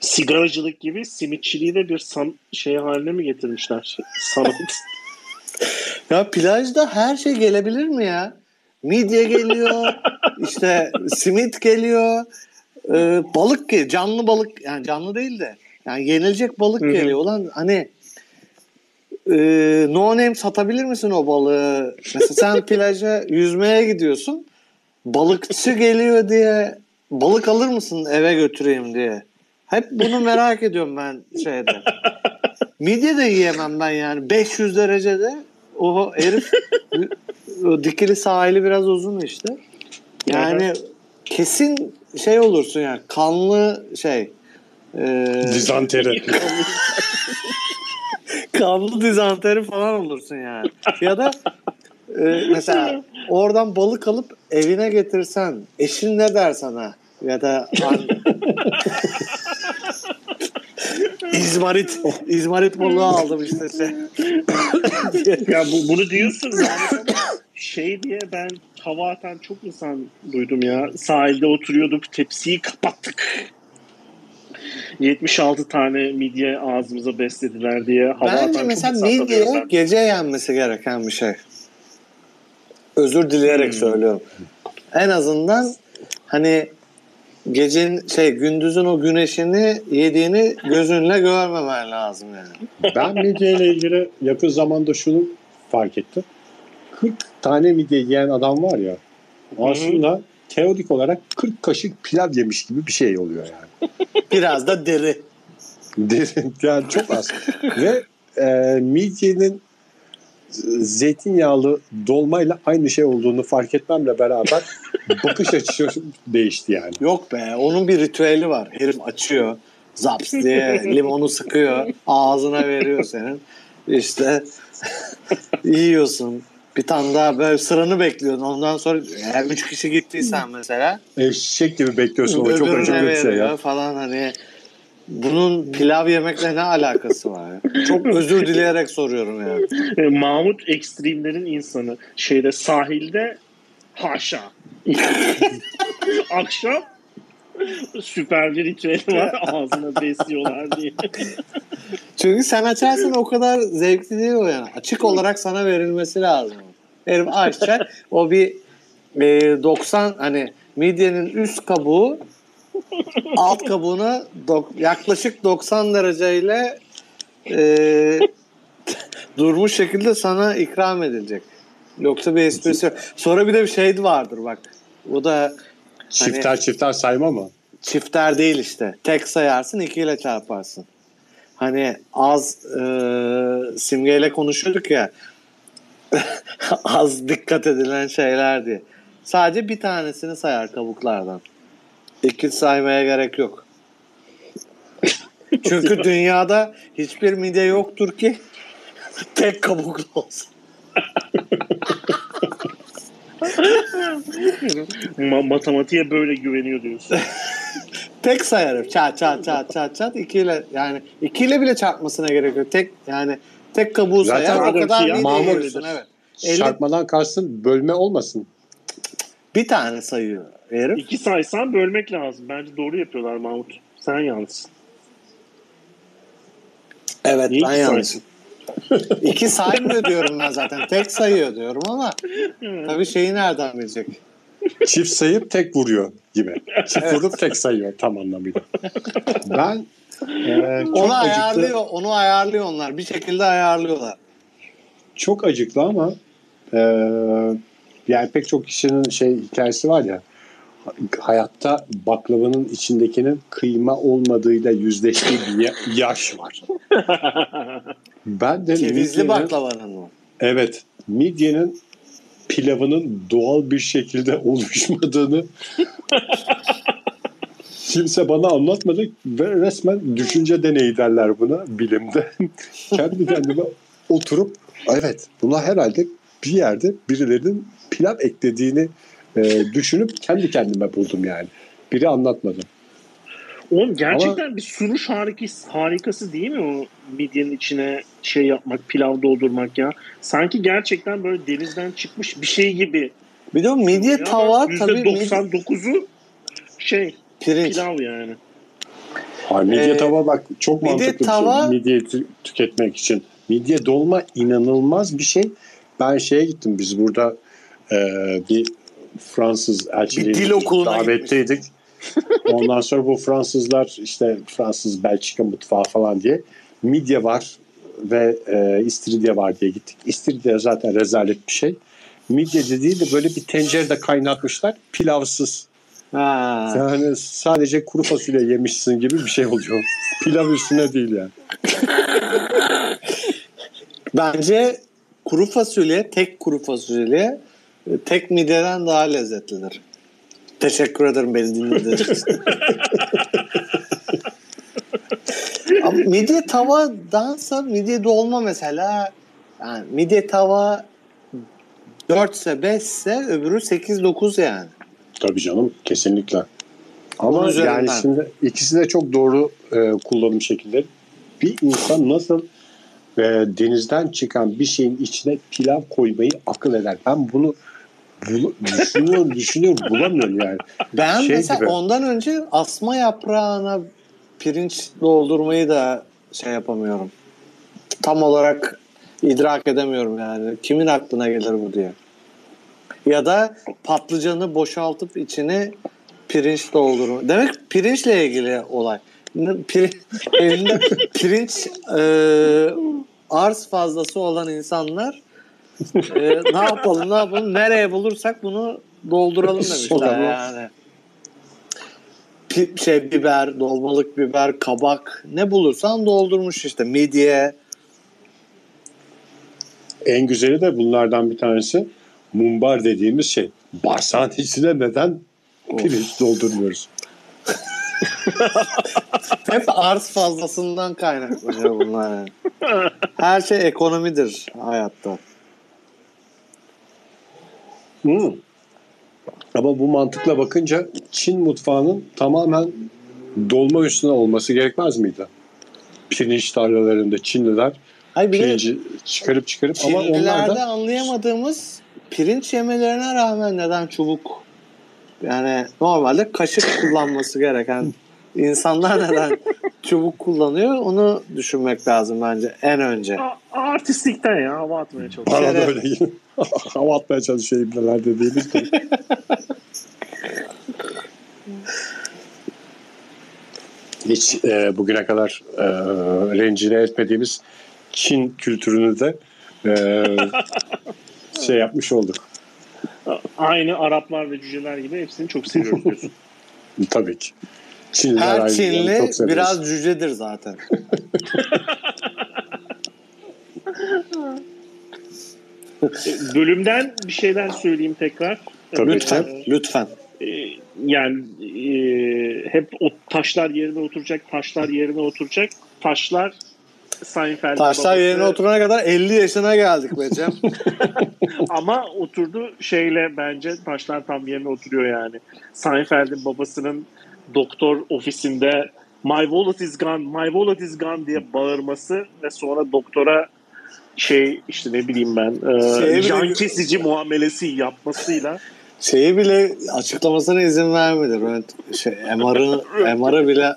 Sigaracılık gibi simitçiliği de bir san şey haline mi getirmişler? Sanat. Ya plajda her şey gelebilir mi ya? Midye geliyor, işte simit geliyor, e, balık geliyor, canlı balık yani canlı değil de yani yenilecek balık Hı hı. geliyor. Ulan hani e, no name satabilir misin o balığı? Mesela sen plaja yüzmeye gidiyorsun, balıkçı geliyor diye balık alır mısın eve götüreyim diye. Hep bunu merak ediyorum ben şeyde. Midye de yiyemem ben yani 500 derecede. O herif o dikili sahili biraz uzun işte. Yani kesin şey olursun yani kanlı şey e, Dizanteri. kanlı dizanteri falan olursun yani. Ya da e, mesela oradan balık alıp evine getirsen eşin ne der sana? Ya da İzmarit, İzmarit balığı aldım işte. Şey. ya bu, bunu diyorsun yani şey diye ben hava atan çok insan duydum ya. Sahilde oturuyorduk tepsiyi kapattık. 76 tane midye ağzımıza beslediler diye hava Bence mesela midye ben. gece yenmesi gereken bir şey. Özür dileyerek Hmm. söylüyorum. En azından hani gecenin şey gündüzün o güneşini yediğini gözünle görmemen lazım yani. Ben midye ile ilgili yakın zamanda şunu fark ettim. 40 tane midye yiyen adam var ya. Aslında teorik olarak 40 kaşık pilav yemiş gibi bir şey oluyor yani. Biraz da deri. Derin yani çok az. Ve e, midyenin zeytinyağlı dolmayla aynı şey olduğunu fark etmemle beraber bakış açısı değişti yani. Yok be onun bir ritüeli var. Herif açıyor. Zaps diye limonu sıkıyor. Ağzına veriyor senin. İşte yiyorsun. Bir tane daha böyle sıranı bekliyorsun. Ondan sonra eğer üç kişi gittiysen mesela Eşek gibi bekliyorsun o çok acıklı bir şey ya. falan hani bunun pilav yemekle ne alakası var? ya? Çok özür dileyerek soruyorum ya. E, Mahmut ekstremlerin insanı. Şeyde sahilde haşa. Akşam süper bir ritüeli var. Ağzına besliyorlar diye. Çünkü sen açarsan o kadar zevkli değil o yani. Açık olarak sana verilmesi lazım. Herif açacak. O bir e, 90 hani midyenin üst kabuğu alt kabuğuna dok- yaklaşık 90 dereceyle e, durmuş şekilde sana ikram edilecek. Yoksa bir esprisi yok. Sonra bir de bir şey vardır bak. O da Çifter çifter sayma mı? çifter değil işte. Tek sayarsın ikiyle çarparsın. Hani az e, simgeyle konuşuyorduk ya az dikkat edilen şeyler diye. Sadece bir tanesini sayar kabuklardan. İki saymaya gerek yok. Çünkü dünyada hiçbir midye yoktur ki tek kabuklu olsun. Ma- matematiğe böyle güveniyor diyorsun. Tek sayarım. Çat çat çat çat çat ikiyle yani ikiyle bile çarpmasına gerek yok. Tek yani tek kabuğu Zaten sayar o kadar ki ya, Mahmut- evet. Çarpmadan kastın bölme olmasın. bir tane sayıyor herif. İki saysan bölmek lazım. Bence doğru yapıyorlar Mahmut. Sen yanlışsın. Evet İyi ben ki yanlışım. İki saymıyor diyorum ben zaten. Tek sayıyor diyorum ama tabii şeyi nereden bilecek? Çift sayıp tek vuruyor gibi. Çift vurup tek sayıyor tam anlamıyla. Ben e, Onu acıklı, ayarlıyor, onu ayarlıyor onlar. Bir şekilde ayarlıyorlar. çok acıklı ama e, yani pek çok kişinin şey hikayesi var ya hayatta baklavanın içindekinin kıyma olmadığıyla yüzleştiği bir ya- yaş var. Ben de Cevizli baklavanın mı? Evet. Midyenin pilavının doğal bir şekilde oluşmadığını kimse bana anlatmadı ve resmen düşünce deneyi derler buna bilimde. Kendi kendime oturup evet buna herhalde bir yerde birilerinin pilav eklediğini e, düşünüp kendi kendime buldum yani. Biri anlatmadı. Oğlum gerçekten bir sunuş harikası, harikası değil mi o midyenin içine şey yapmak, pilav doldurmak ya? Sanki gerçekten böyle denizden çıkmış bir şey gibi. Bir de o midye Ya tava tabii midye, %99'u şey pirinç. pilav yani. Ha, midye Ee, tava bak çok midye mantıklı bir tava- şey. Midye tü- tüketmek için. Midye dolma inanılmaz bir şey. Ben şeye gittim biz burada e, bir Fransız elçiliği Bir dil okuluna davetteydik. Ondan sonra bu Fransızlar işte Fransız Belçika mutfağı falan diye midye var ve e, istiridye var diye gittik. İstiridye zaten rezalet bir şey. Midye dediği de böyle bir tencerede kaynatmışlar pilavsız. Ha. Yani sadece kuru fasulye yemişsin gibi bir şey oluyor. Pilav üstüne değil yani. Bence kuru fasulye, tek kuru fasulye tek midyeden daha lezzetlidir. Teşekkür ederim beni dinlediğiniz için. Midye tavadansa midye dolma mesela yani midye tava 4 ise 5 ise öbürü 8-9 yani. Tabii canım kesinlikle. Ama yani şimdi ikisi de çok doğru e, kullanım şekilleri. Bir insan nasıl e, denizden çıkan bir şeyin içine pilav koymayı akıl eder. Ben bunu bul- düşünüyorum, düşünüyorum, bulamıyorum yani. Ben Şey mesela gibi. ondan önce asma yaprağına pirinç doldurmayı da şey yapamıyorum. Tam olarak idrak edemiyorum yani. Kimin aklına gelir bu diye. Ya da patlıcanı boşaltıp içine pirinç doldurma. Demek pirinçle ilgili olay. Pir, elinde pirinç e, arz fazlası olan insanlar e, ne yapalım ne yapalım nereye bulursak bunu dolduralım demişler yani. Şey biber, dolmalık biber, kabak ne bulursan doldurmuş işte midye. En güzeli de bunlardan bir tanesi mumbar dediğimiz şey. Bağırsağın içine neden pirinç doldurmuyoruz? Hep arz fazlasından kaynaklanıyor bunlar. yani. Her şey ekonomidir hayatta. Hmm. Ama bu mantıkla bakınca Çin mutfağının tamamen dolma üstüne olması gerekmez miydi? Pirinç tarlalarında Çinliler Hayır pirinci çıkarıp çıkarıp ama onlar da anlayamadığımız pirinç yemelerine rağmen neden çubuk yani normalde kaşık kullanması gereken insanlar neden çubuk kullanıyor onu düşünmek lazım bence en önce. A- artistlikten ya hava atmaya çalışıyor. bana da öyle hava atmaya çalışıyor ibneler dediğimiz gibi. Hiç e, bugüne kadar e, rencide etmediğimiz Çin kültürünü de e, şey yapmış olduk. Aynı Araplar ve cüceler gibi hepsini çok seviyoruz diyorsun. Tabii ki. Çinliler Her Çinli biraz cücedir zaten. Bölümden bir şeyler söyleyeyim tekrar. Tabii lütfen, ki. lütfen. E, yani e, hep o taşlar yerine oturacak, taşlar yerine oturacak. Taşlar Seinfeld'in Taşlar babası. yerine oturana kadar 50 yaşına geldik be Cem. Ama oturdu şeyle bence taşlar tam yerine oturuyor yani. Seinfeld'in babasının doktor ofisinde My wallet is gone, my wallet is gone diye bağırması ve sonra doktora şey işte ne bileyim ben e, can kesici muamelesi yapmasıyla Şeyi bile açıklamasına izin vermedi. Rönt, şey, MR'ı, MR'ı bile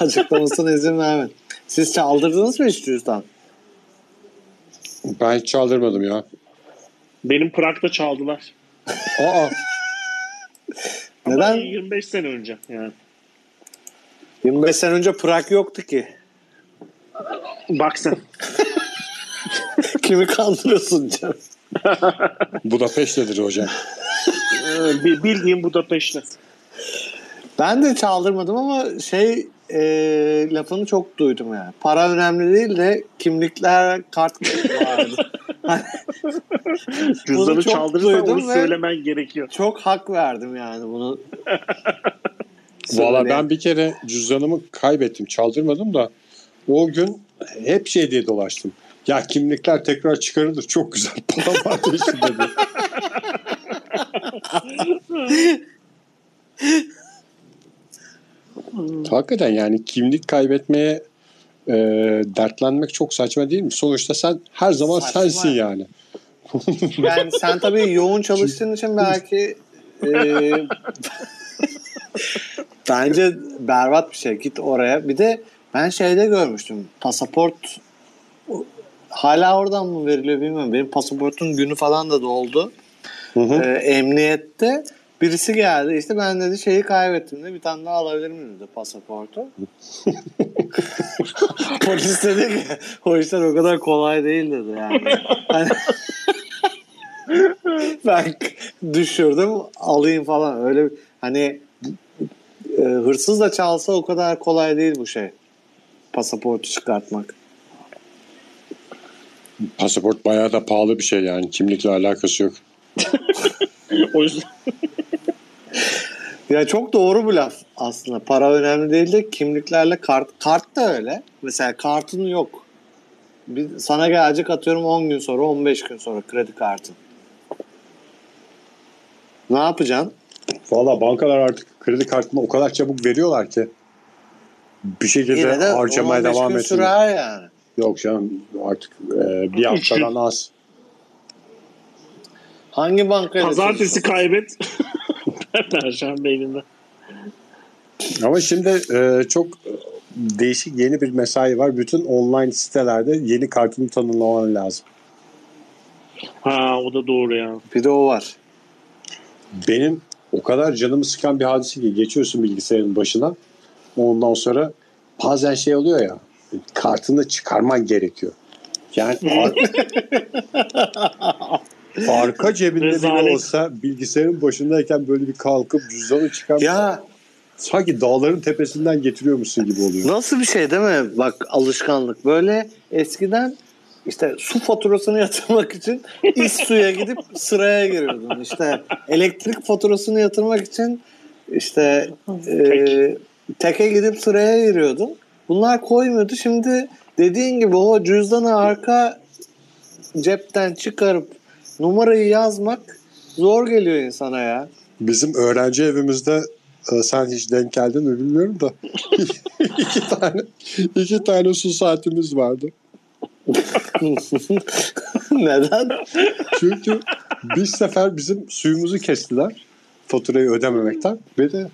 açıklamasına izin vermedi. Siz çaldırdınız mı hiç cüzdan? Ben hiç çaldırmadım ya. benim Prag'da çaldılar. Aa Neden? 25 sene önce yani. 25 sene önce Prag yoktu ki. Bak sen. Kimi kandırıyorsun Cem? Budapeşte'dir hocam. e, bi- bildiğim Budapeşte. Ben de çaldırmadım ama şey e, lafını çok duydum yani. Para önemli değil de kimlikler kart vardı. Cüzdanı çaldırırsan onu söylemen gerekiyor. çok hak verdim yani bunu. Valla ben bir kere cüzdanımı kaybettim. Çaldırmadım da o gün hep şey diye dolaştım. Ya kimlikler tekrar çıkarılır. Çok güzel para var diye. Hakikaten yani kimlik kaybetmeye e, dertlenmek çok saçma değil mi? Sonuçta sen her zaman Saçma. sensin yani. Yani sen tabii yoğun çalıştığın için belki e, bence berbat bir şey. Git oraya. Bir de ben şeyde görmüştüm. Pasaport hala oradan mı veriliyor bilmiyorum. Benim pasaportun günü falan da doldu. Hı hı. Ee, emniyette birisi geldi. İşte ben dedi şeyi kaybettim de bir tane daha alabilir miyim dedi pasaportu. Polis dedi ki o işler o kadar kolay değil dedi yani. Hani, ben düşürdüm alayım falan öyle hani e, hırsız da çalsa o kadar kolay değil bu şey. Pasaportu çıkartmak. Pasaport bayağı da pahalı bir şey yani. Kimlikle alakası yok. O yüzden Ya çok doğru bu laf aslında. Para önemli değil de kimliklerle kart kart da öyle. Mesela kartın yok. Bir, sana gelecek atıyorum 10 gün sonra 15 gün sonra kredi kartın. Ne yapacaksın? Valla bankalar artık kredi kartını o kadar çabuk veriyorlar ki bir şekilde Yine de harcamaya 10-15 devam etsin. sürer yani. Yok canım artık e, bir haftadan az. Hangi bankaya pazartesi kaybet. Perşembe elinde. Ama şimdi e, çok değişik yeni bir mesai var. Bütün online sitelerde yeni kartını tanımlaman lazım. Ha o da doğru ya. Bir de o var. Benim o kadar canımı sıkan bir hadise ki geçiyorsun bilgisayarın başına. Ondan sonra bazen şey oluyor ya kartını çıkarman gerekiyor. Yani arka cebinde bile olsa bilgisayarın başındayken böyle bir kalkıp cüzdanı çıkarmak Ya sanki dağların tepesinden getiriyormuşsun gibi oluyor. nasıl bir şey değil mi? Bak alışkanlık. Böyle eskiden işte su faturasını yatırmak için İSSU'ya gidip sıraya giriyordun. İşte elektrik faturasını yatırmak için işte e, teke gidip sıraya giriyordun. Bunlar koymuyordu. Şimdi dediğin gibi o cüzdanı arka cepten çıkarıp numarayı yazmak zor geliyor insana ya. Bizim öğrenci evimizde e, sen hiç denk geldin mi bilmiyorum da iki tane iki tane su saatimiz vardı. Neden? Çünkü bir sefer bizim suyumuzu kestiler faturayı ödememekten ve de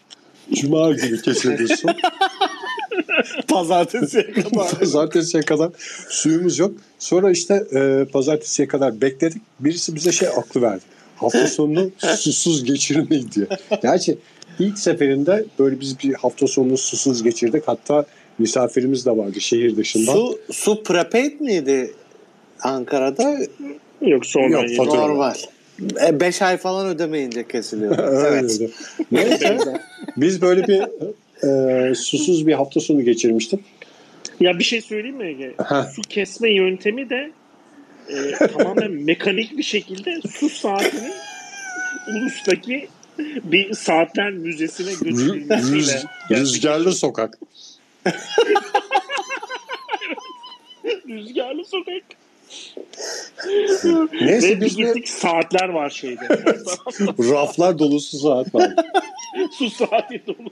cuma günü kesildi su. Pazartesiye kadar. Pazartesiye kadar suyumuz yok. Sonra işte e, pazartesiye kadar bekledik. Birisi bize şey aklı verdi. Hafta sonunu susuz geçirmeyi diye. Gerçi ilk seferinde böyle biz bir hafta sonunu susuz geçirdik. Hatta misafirimiz de vardı şehir dışından. Su, su prepaid miydi Ankara'da? Yok sonra Yok. Normal. 5 ay falan ödemeyince kesiliyor. Evet. Neyse biz böyle bir e, susuz bir hafta sonu geçirmiştik. Ya bir şey söyleyeyim mi Ege? Ha. Su kesme yöntemi de e, tamamen mekanik bir şekilde su saatini ulustaki bir saatler müzesine Rü- götürülmesiyle. rüz- rüzgarlı sokak. Rüzgarlı sokak. Neyse Ve biz de gittik saatler var şeyde. Raflar dolusu saat var. Su saati dolu.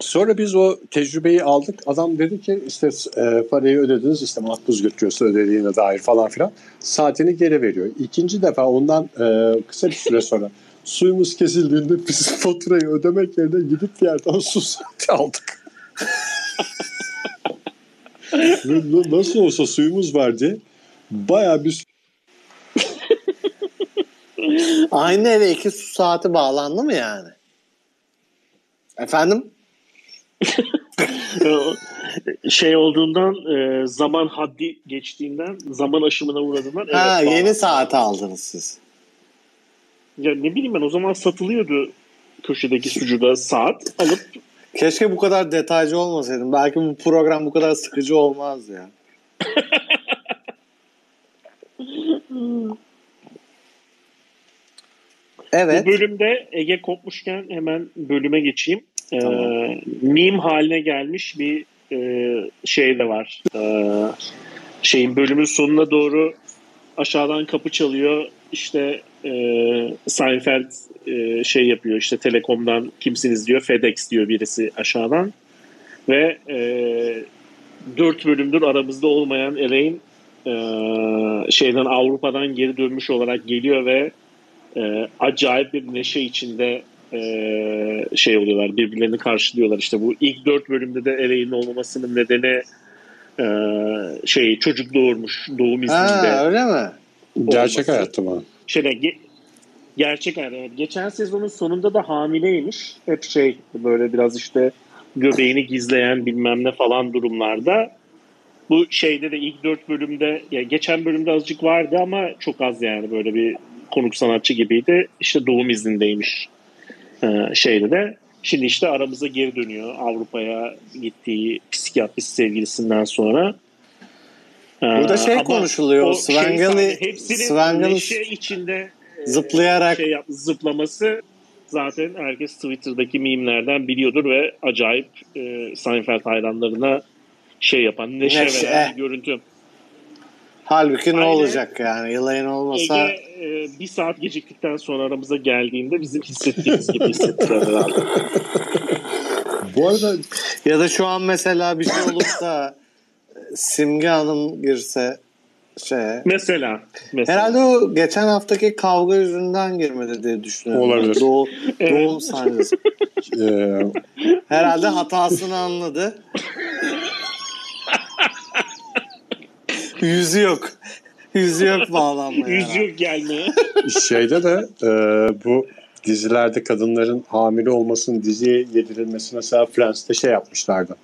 Sonra biz o tecrübeyi aldık. Adam dedi ki işte e, parayı ödediniz işte makbuz götürüyorsa ödediğine dair falan filan. Saatini geri veriyor. İkinci defa ondan e, kısa bir süre sonra suyumuz kesildiğinde biz faturayı ödemek yerine gidip bir yerden su saati aldık. Nasıl olsa suyumuz vardı. Bayağı bir Aynı eve iki su saati bağlandı mı yani? Efendim? şey olduğundan e, zaman haddi geçtiğinden zaman aşımına uğradığından ha evet, yeni saati aldınız siz. Ya ne bileyim ben o zaman satılıyordu köşedeki sucuda saat alıp Keşke bu kadar detaycı olmasaydım. Belki bu program bu kadar sıkıcı olmaz ya. Evet. Bu bölümde Ege kopmuşken hemen bölüme geçeyim. Ee, Tamam. meme haline gelmiş bir e, şey de var. Ee, şeyin bölümün sonuna doğru aşağıdan kapı çalıyor. İşte e, Seinfeld e, şey yapıyor işte Telekom'dan kimsiniz diyor. FedEx diyor birisi aşağıdan. Ve e, dört bölümdür aramızda olmayan Elaine e, şeyden Avrupa'dan geri dönmüş olarak geliyor ve e, acayip bir neşe içinde e, şey oluyorlar birbirlerini karşılıyorlar işte bu ilk dört bölümde de Elaine'in olmamasının nedeni e, şey çocuk doğurmuş doğum izninde Ha, öyle mi? gerçek hayatta mı? şeyde ge- gerçek hayat evet. geçen sezonun sonunda da hamileymiş hep şey böyle biraz işte göbeğini gizleyen bilmem ne falan durumlarda bu şeyde de ilk dört bölümde ya geçen bölümde azıcık vardı ama çok az yani böyle bir konuk sanatçı gibiydi. İşte doğum iznindeymiş ee, şeyde de. Şimdi işte aramıza geri dönüyor Avrupa'ya gittiği psikiyatrist sevgilisinden sonra. Ee, Burada şey ama konuşuluyor. o şey Svengali neşe içinde e, zıplayarak şey yap, zıplaması zaten herkes Twitter'daki mimlerden biliyordur ve acayip e, Seinfeld hayranlarına şey yapan neşe, Neşe, veren görüntü. halbuki ne Aynen. olacak yani? Elaine olmasa Ege e, bir saat geciktikten sonra aramıza geldiğinde bizim hissettiğimiz gibi hissettiler herhalde. Bu arada ya da şu an mesela bir şey olup da Simge Hanım girse şeye Mesela. mesela. Herhalde o geçen haftaki kavga yüzünden girmedi diye düşünüyorum. Olabilir. Doğum, Evet. doğum sahnesi. e, Herhalde hatasını anladı. Yüzü yok. Yüzü yok bağlanmaya. Yüz yok gelmeye. şeyde de e, bu dizilerde kadınların hamile olmasının diziye yedirilmesi mesela Friends'te şey yapmışlardı.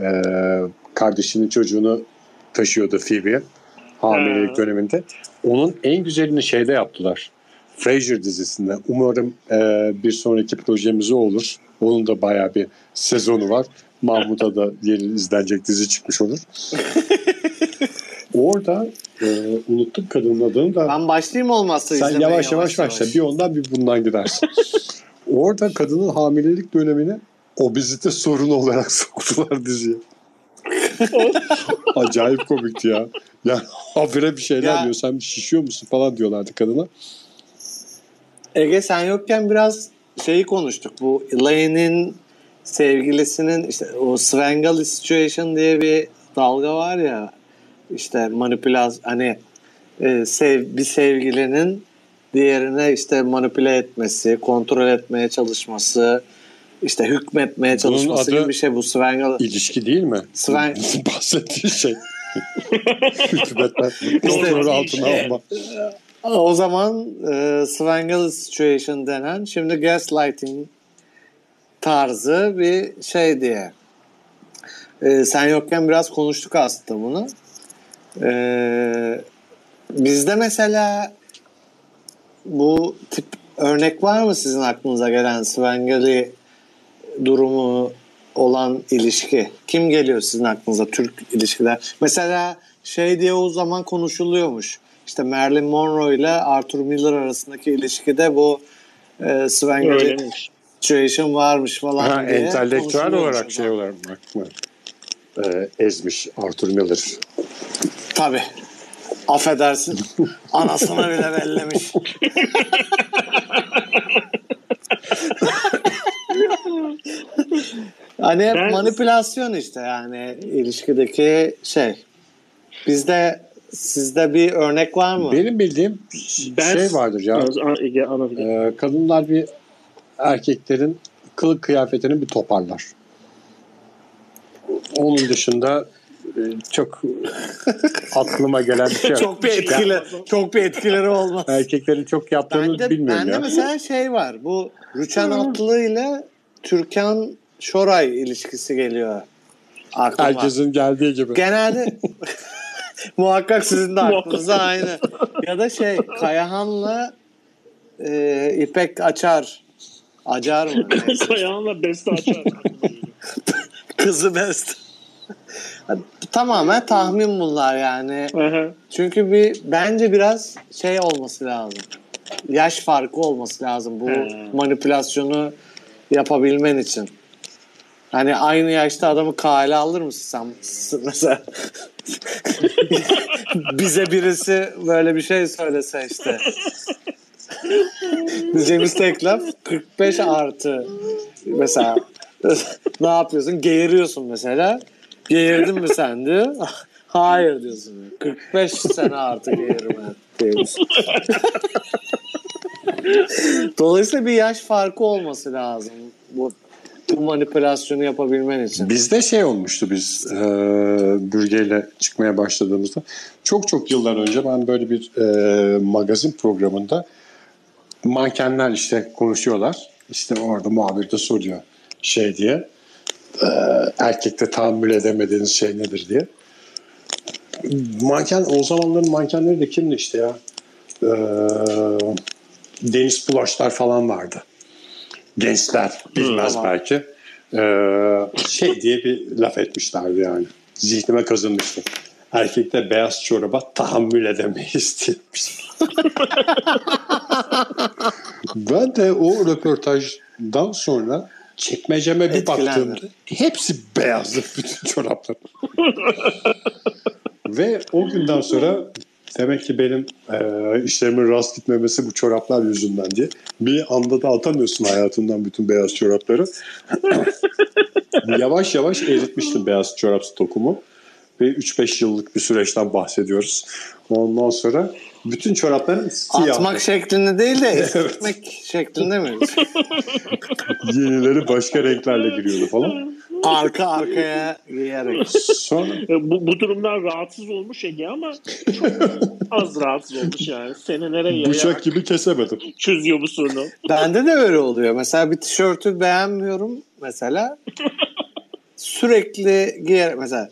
E, kardeşinin çocuğunu taşıyordu Phoebe hamilelik Ha. döneminde. Onun en güzelini şeyde yaptılar. Frasier dizisinde. Umarım e, bir sonraki projemiz olur. Onun da bayağı bir sezonu var. Mahmut'a da yeni izlenecek dizi çıkmış olur. Orada e, unuttum kadının adını da. Ben başlayayım olmazsa Sen izlemeye yavaş yavaş başla. Bir ondan bir bundan gidersin. Orada kadının hamilelik dönemini obezite sorunu olarak soktular diziye. Acayip komikti ya. Yani habire bir şeyler Ya- diyor. Sen şişiyor musun falan diyorlardı kadına. Ege sen yokken biraz şeyi konuştuk. Bu Elaine'in sevgilisinin işte o Svengali situation diye bir dalga var ya işte manipülasyon hani e, sev, bir sevgilinin diğerine işte manipüle etmesi, kontrol etmeye çalışması, işte hükmetmeye Bunun çalışması adı- gibi bir şey bu Svengali. İlişki değil mi? Sven- Bahsettiği şey. Hükmetme, kontrol altına işte. alma. O zaman e, Svengali situation denen şimdi gaslighting tarzı bir şey diye. E, sen yokken biraz konuştuk aslında bunu. E, bizde mesela bu tip örnek var mı sizin aklınıza gelen Svengali durumu olan ilişki? Kim geliyor sizin aklınıza Türk ilişkiler? Mesela şey diye o zaman konuşuluyormuş. işte Marilyn Monroe ile Arthur Miller arasındaki ilişkide bu e, Sven Öyleymiş. situation varmış falan Ha, diye entelektüel olarak şey olarak mı? Ee, ezmiş Arthur Miller. Tabii. Affedersin. Anasını bile bellemiş. hani hep Ben- manipülasyon işte yani ilişkideki şey. Bizde sizde bir örnek var mı? Benim bildiğim Ben- şey vardır ya. Ee, kadınlar bir erkeklerin kılık kıyafetini bir toparlar. Onun dışında e, çok aklıma gelen bir şey çok bir etkili, çok bir etkileri olmaz. Erkeklerin çok yaptığını Bende, bilmiyorum bende ya. mesela şey var. Bu Rüçhan Atlı ile Türkan Şoray ilişkisi geliyor aklıma. Herkesin geldiği gibi. Genelde muhakkak sizin de aklınıza aynı. Ya da şey Kayahan'la e, İpek Açar. Acar mı? Ayağınla beste açar. Kızı best. Tamamen tahmin bunlar yani. Çünkü bir bence biraz şey olması lazım. Yaş farkı olması lazım bu manipülasyonu yapabilmen için. Hani aynı yaşta adamı kale alır mısın sen mesela? Bize birisi böyle bir şey söylese işte. Diyeceğimiz tek laf 45 artı mesela ne yapıyorsun? Geğiriyorsun mesela. Geğirdin mi sen diyor. Hayır diyorsun. 45 sene artı geğirme. Dolayısıyla bir yaş farkı olması lazım. Bu, bu manipülasyonu yapabilmen için. Bizde şey olmuştu biz e, bürgeyle çıkmaya başladığımızda. Çok çok yıllar önce ben böyle bir e, magazin programında mankenler işte konuşuyorlar. İşte orada muhabir de soruyor şey diye. E, erkekte tahammül edemediğiniz şey nedir diye. Manken o zamanların mankenleri de kimdi işte ya? E, Deniz Pulaşlar falan vardı. Gençler bilmez Tamam. belki. Ee, şey diye bir laf etmişlerdi yani. Zihnime kazınmıştı. Erkekte beyaz çoraba tahammül edemeyiz diyemiş. ben de o röportajdan sonra çekmeceme bir baktığımda hepsi beyazdı bütün çoraplar. Ve o günden sonra demek ki benim e, işlerimin rast gitmemesi bu çoraplar yüzünden diye. Bir anda da atamıyorsun hayatından bütün beyaz çorapları. yavaş yavaş eritmiştim beyaz çorap stokumu. Ve 3-5 yıllık bir süreçten bahsediyoruz. Ondan sonra bütün çorapların siyah. Atmak şeklinde değil de eskitmek şeklinde mi? Yenileri başka renklerle giriyordu falan. Arka arkaya giyerek. Sonra E, Bu, bu durumdan rahatsız olmuş Ege ama çok az rahatsız olmuş yani. Senelere yayarak bıçak gibi kesemedim. çözüyor bu sorunu. Bende de öyle oluyor. Mesela bir tişörtü beğenmiyorum mesela. Sürekli giyer mesela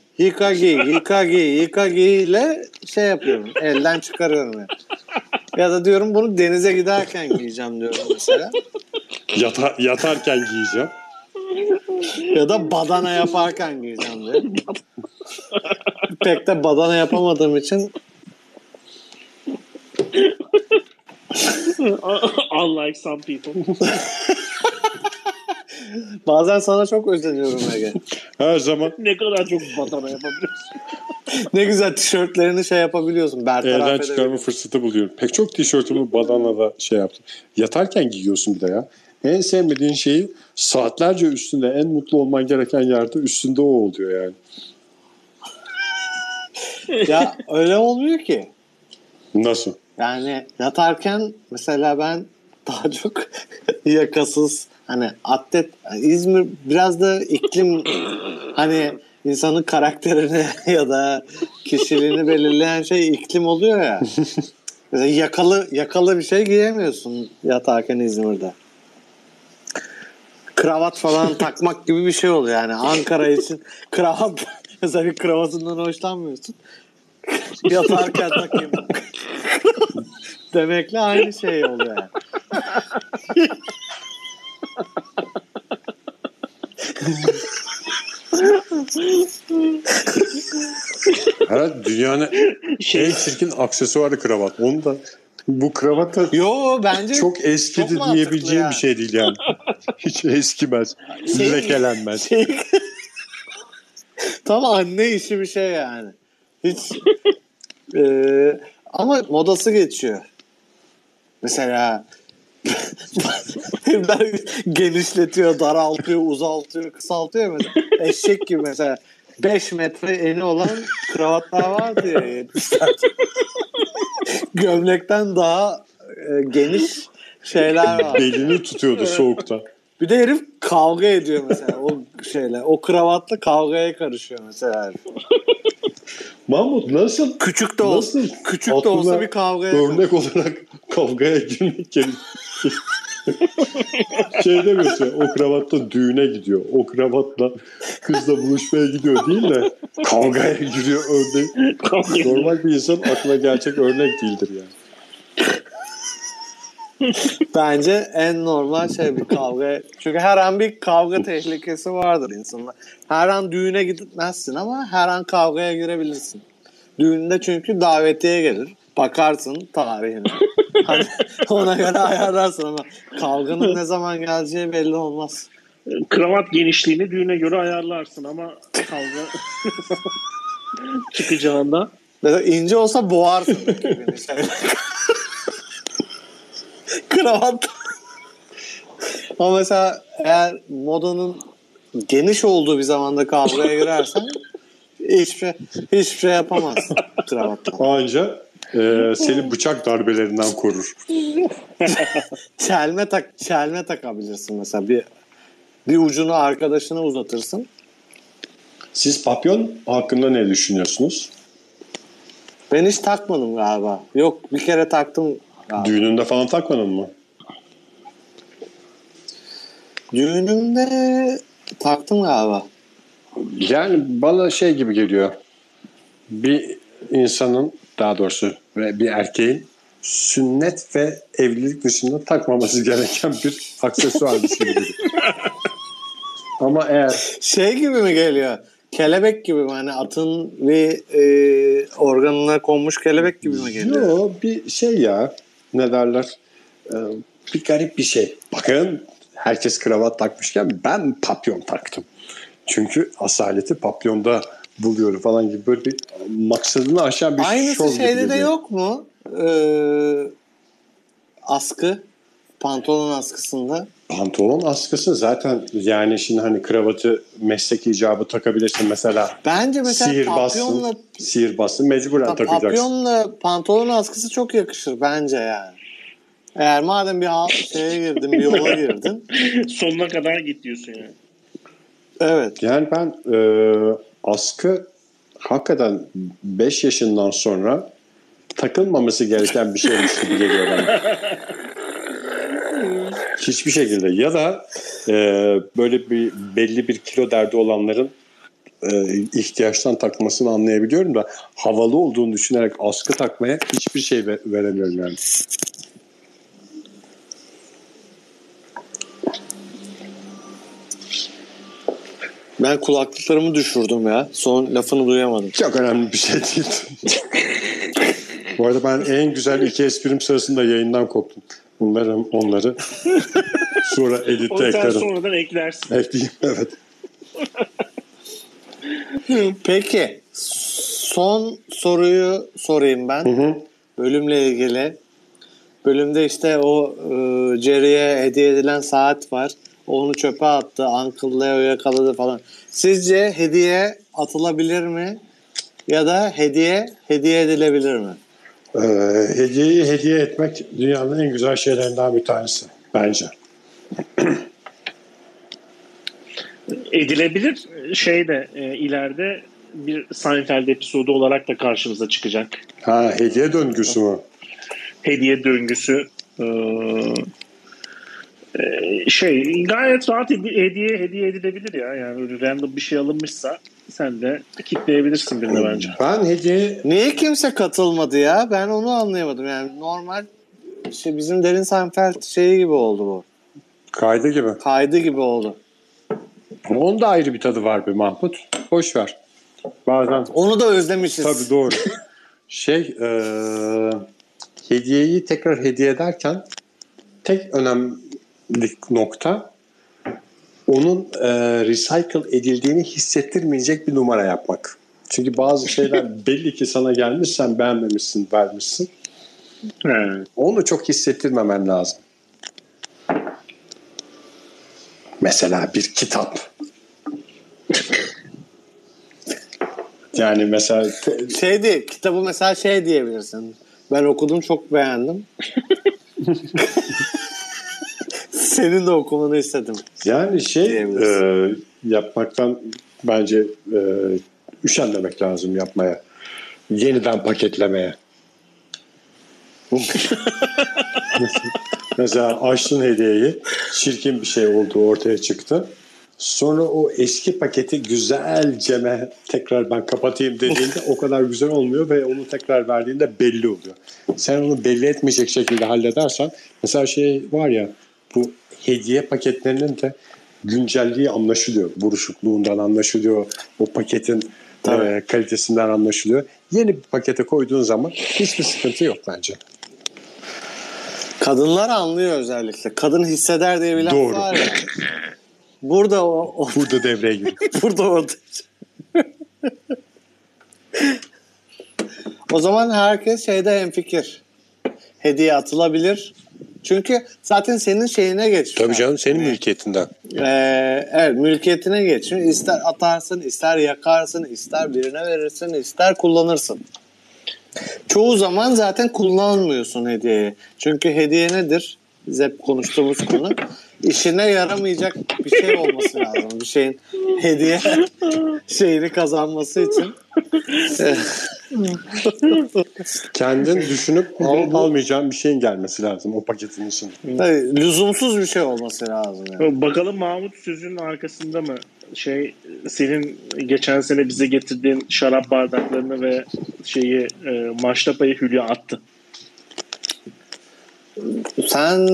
giy, yıka giy ile şey yapıyorum. Elden çıkarıyorum yani. Ya da diyorum bunu denize giderken giyeceğim diyorum mesela. Yata, yatarken giyeceğim. Ya da badana yaparken giyeceğim diyorum. Pek de badana yapamadığım için Unlike some people. bazen sana çok özeniyorum Ege. Her zaman ne kadar çok badana yapabiliyorsun. Ne güzel tişörtlerini şey yapabiliyorsun. Bertaraf elden çıkarma fırsatı buluyorum. Pek çok tişörtümü badanla şey yaptım. Yatarken giyiyorsun bir de ya. En sevmediğin şeyi saatlerce üstünde en mutlu olman gereken yerde üstünde o oluyor yani. Ya öyle olmuyor ki. Nasıl? Yani yatarken mesela ben daha çok yakasız hani atlet İzmir biraz da iklim hani insanın karakterini ya da kişiliğini belirleyen şey iklim oluyor ya. Mesela yakalı yakalı bir şey giyemiyorsun yatarken İzmir'de. Kravat falan takmak gibi bir şey oluyor yani. Ankara için kravat mesela bir kravatından hoşlanmıyorsun. Yatarken takayım. Demekle aynı şey oluyor yani. Herhalde dünyanın Şey, en çirkin aksesuarı kravat. Onu da bu kravat da Yo bence çok eskidi Çok diyebileceğim ya. bir şey değil yani. Hiç eskimez. Şey- lekelenmez. şey... Tam anne işi bir şey yani. Hiç Ee, ama modası geçiyor. Mesela ben genişletiyor, daraltıyor, uzaltıyor, kısaltıyor mesela. Eşek gibi mesela 5 metre eni olan kravatlar vardı ya 70'lerde. Gömlekten daha e, geniş şeyler var. Belini tutuyordu soğukta. Bir de herif kavga ediyor mesela o şeyle. O kravatla kavgaya karışıyor mesela. Mahmut nasıl Küçük de olsa, küçük de olsa bir karışıyor. örnek olarak kavgaya girmek şey demiyorsun ya, o kravatla düğüne gidiyor. O kravatla kızla buluşmaya gidiyor değil de kavgaya giriyor örnek. Normal bir insan aklına gerçek örnek değildir yani. Bence en normal şey bir kavga. Çünkü her an bir kavga tehlikesi vardır insanlar. Her an düğüne gitmezsin ama her an kavgaya girebilirsin. Düğünde çünkü davetiye gelir. Bakarsın tarihine. Hani ona göre ayarlarsın ama kavganın ne zaman geleceği belli olmaz. kravat genişliğini düğüne göre ayarlarsın ama kavga çıkacağında Mesela ince olsa boğarsın. Kravat. Ama mesela eğer modanın geniş olduğu bir zamanda kavgaya girersen hiçbir şey, hiçbir şey yapamazsın kravatla. Anca e, seni bıçak darbelerinden korur. Çelme tak çelme takabilirsin mesela bir bir ucunu arkadaşına uzatırsın. Siz papyon hakkında ne düşünüyorsunuz? Ben hiç takmadım galiba. Yok bir kere taktım galiba. Düğününde falan takmadın mı? Düğünümde taktım galiba. Yani bana şey gibi geliyor. Bir insanın daha doğrusu ve bir erkeğin sünnet ve evlilik dışında takmaması gereken bir aksesuarmış gibi geliyor. Ama eğer Şey gibi mi geliyor? Kelebek gibi mi? Hani atın bir e, organına konmuş kelebek gibi mi geliyor? Yo, bir şey ya ne derler Ee, bir garip bir şey. Bakın herkes kravat takmışken ben papyon taktım. Çünkü asaleti papyonda buluyorum falan gibi böyle bir maksadını aşan bir şov Aynısı gibi şeyde de geliyor. yok mu? Ee, askı. Pantolon askısında. Pantolon askısı zaten yani şimdi hani kravatı meslek icabı takabilirsin mesela Bence mesela sihirbazsın, papyonla, sihirbazsın mecburen takacaksın. papyonla pantolon askısı çok yakışır bence yani. Eğer madem bir hal- şeye girdin, bir yola girdin. sonuna kadar git diyorsun yani. Evet. Yani ben e, askı hakikaten 5 yaşından sonra takılmaması gereken bir şeymiş gibi geliyor bana. Hiçbir şekilde. Ya da e, böyle bir belli bir kilo derdi olanların e, ihtiyaçtan takmasını anlayabiliyorum da havalı olduğunu düşünerek askı takmaya hiçbir şey ve- veremiyorum yani. Ben kulaklıklarımı düşürdüm ya. Son lafını duyamadım. Çok önemli bir şey değil. Bu arada ben en güzel iki esprim sırasında yayından koptum. Bunları onları sonra editte Onu eklerim. sonradan eklersin. Ekleyeyim evet. Peki. Son soruyu sorayım ben. Hı hı. Bölümle ilgili. Bölümde işte o e, Jerry'e hediye edilen saat var. Onu çöpe attı. Uncle Leo yakaladı falan. Sizce hediye atılabilir mi? Ya da hediye hediye edilebilir mi? Ee, hediyeyi hediye etmek dünyanın en güzel şeylerinden bir tanesi bence. Edilebilir şey de e, ileride bir Seinfeld episodu olarak da karşımıza çıkacak. Ha hediye döngüsü mü? Hediye döngüsü e, e, şey gayet rahat hedi- hediye hediye edilebilir ya. Yani öyle random bir şey alınmışsa sen de kitleyebilirsin birine bence. Ben hediye Niye kimse katılmadı ya? Ben onu anlayamadım. Yani normal işte bizim Derin Seinfeld şeyi gibi oldu bu. kaydı gibi. Kaydı gibi oldu. Ama onun da ayrı bir tadı var be Mahmut. Boş ver. Bazen Onu da özlemişiz. tabii doğru. Şey e, hediyeyi tekrar hediye ederken tek önemli nokta onun e, recycle edildiğini hissettirmeyecek bir numara yapmak. Çünkü bazı şeyler belli ki sana gelmiş sen beğenmemişsin vermişsin. Onu çok hissettirmemen lazım. Mesela bir kitap. yani mesela Şey diye, kitabı mesela şey diyebilirsin. Ben okudum çok beğendim. Senin de okumanı istedim. yani şey e, yapmaktan bence e, üşenmemek lazım yapmaya. Yeniden paketlemeye. Mesela açtın hediyeyi, çirkin bir şey olduğu ortaya çıktı. Sonra o eski paketi güzelce tekrar ben kapatayım dediğinde o kadar güzel olmuyor ve onu tekrar verdiğinde belli oluyor. Sen onu belli etmeyecek şekilde halledersen mesela şey var ya bu hediye paketlerinin de güncelliği anlaşılıyor. Buruşukluğundan anlaşılıyor. O paketin Tabii. e, kalitesinden anlaşılıyor. Yeni bir pakete koyduğun zaman hiçbir sıkıntı yok bence. Kadınlar anlıyor özellikle. Kadın hisseder diye bir laf Doğru. var ya. Burada o, o Burada devreye giriyor. burada orada. o zaman herkes şeyde hemfikir. Hediye atılabilir. Çünkü zaten senin şeyine geçiyor. Tabii canım senin Hani, mülkiyetinden. Ee, evet mülkiyetine geçiyor. İster atarsın, ister yakarsın, ister birine verirsin, ister kullanırsın. Çoğu zaman zaten kullanmıyorsun hediyeyi. Çünkü hediye nedir? Biz hep konuştuğumuz konu. İşine yaramayacak bir şey olması lazım. Bir şeyin hediye şeyini kazanması için. Kendin düşünüp al, almayacağın bir şeyin gelmesi lazım o paketin içinde. Tabii, lüzumsuz bir şey olması lazım. Yani. Bakalım Mahmut sözünün arkasında mı? Şey senin geçen sene bize getirdiğin şarap bardaklarını ve şeyi e, maşrapayı Hülya attı. Sen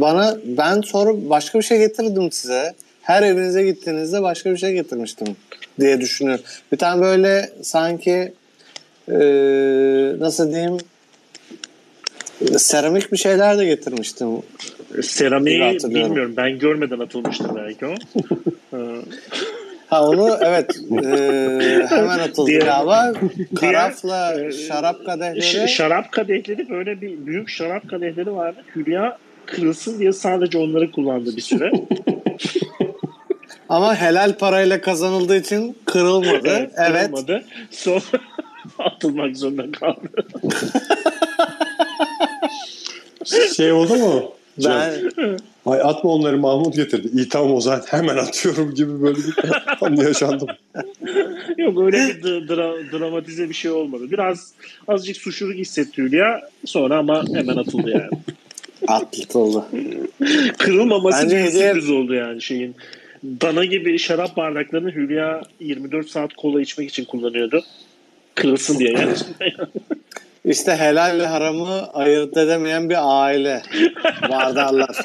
bana ben sonra başka bir şey getirdim size. Her evinize gittiğinizde başka bir şey getirmiştim diye düşünüyorum. Bir tane böyle sanki e, nasıl diyeyim seramik bir şeyler de getirmiştim. Seramiği bilmiyorum. Ben görmeden atılmıştır belki o. Ha onu evet e, hemen atıldı Diğer- galiba. Karafla diğer, şarap kadehleri. Şarap kadehleri böyle bir büyük şarap kadehleri vardı. Hülya kırılsın diye sadece onları kullandı bir süre. Ama helal parayla kazanıldığı için kırılmadı. evet. kırılmadı. Sonra atılmak zorunda kaldı. Şey oldu mu? Ben Ay atma onları Mahmut getirdi. İyi tamam o zaman hemen atıyorum gibi böyle bir an yaşandım. Yok öyle bir dra- dra- dramatize bir şey olmadı. Biraz azıcık suçluluk hissetti Hülya. Sonra ama hemen atıldı yani. atlatıldı. Kırılmaması Bence bir hediye- sürpriz oldu yani şeyin. Dana gibi şarap bardaklarını Hülya 24 saat kola içmek için kullanıyordu. Kırılsın diye yani. İşte helal haramı ayırt edemeyen bir aile. Vardarlar.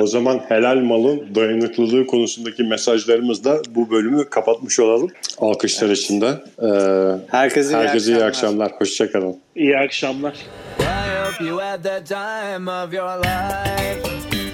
O zaman helal malın dayanıklılığı konusundaki mesajlarımızla bu bölümü kapatmış olalım. Alkışlar içinde. Ee, Herkese, herkese iyi akşamlar. Hoşçakalın. İyi akşamlar. I hope you had the time of your life.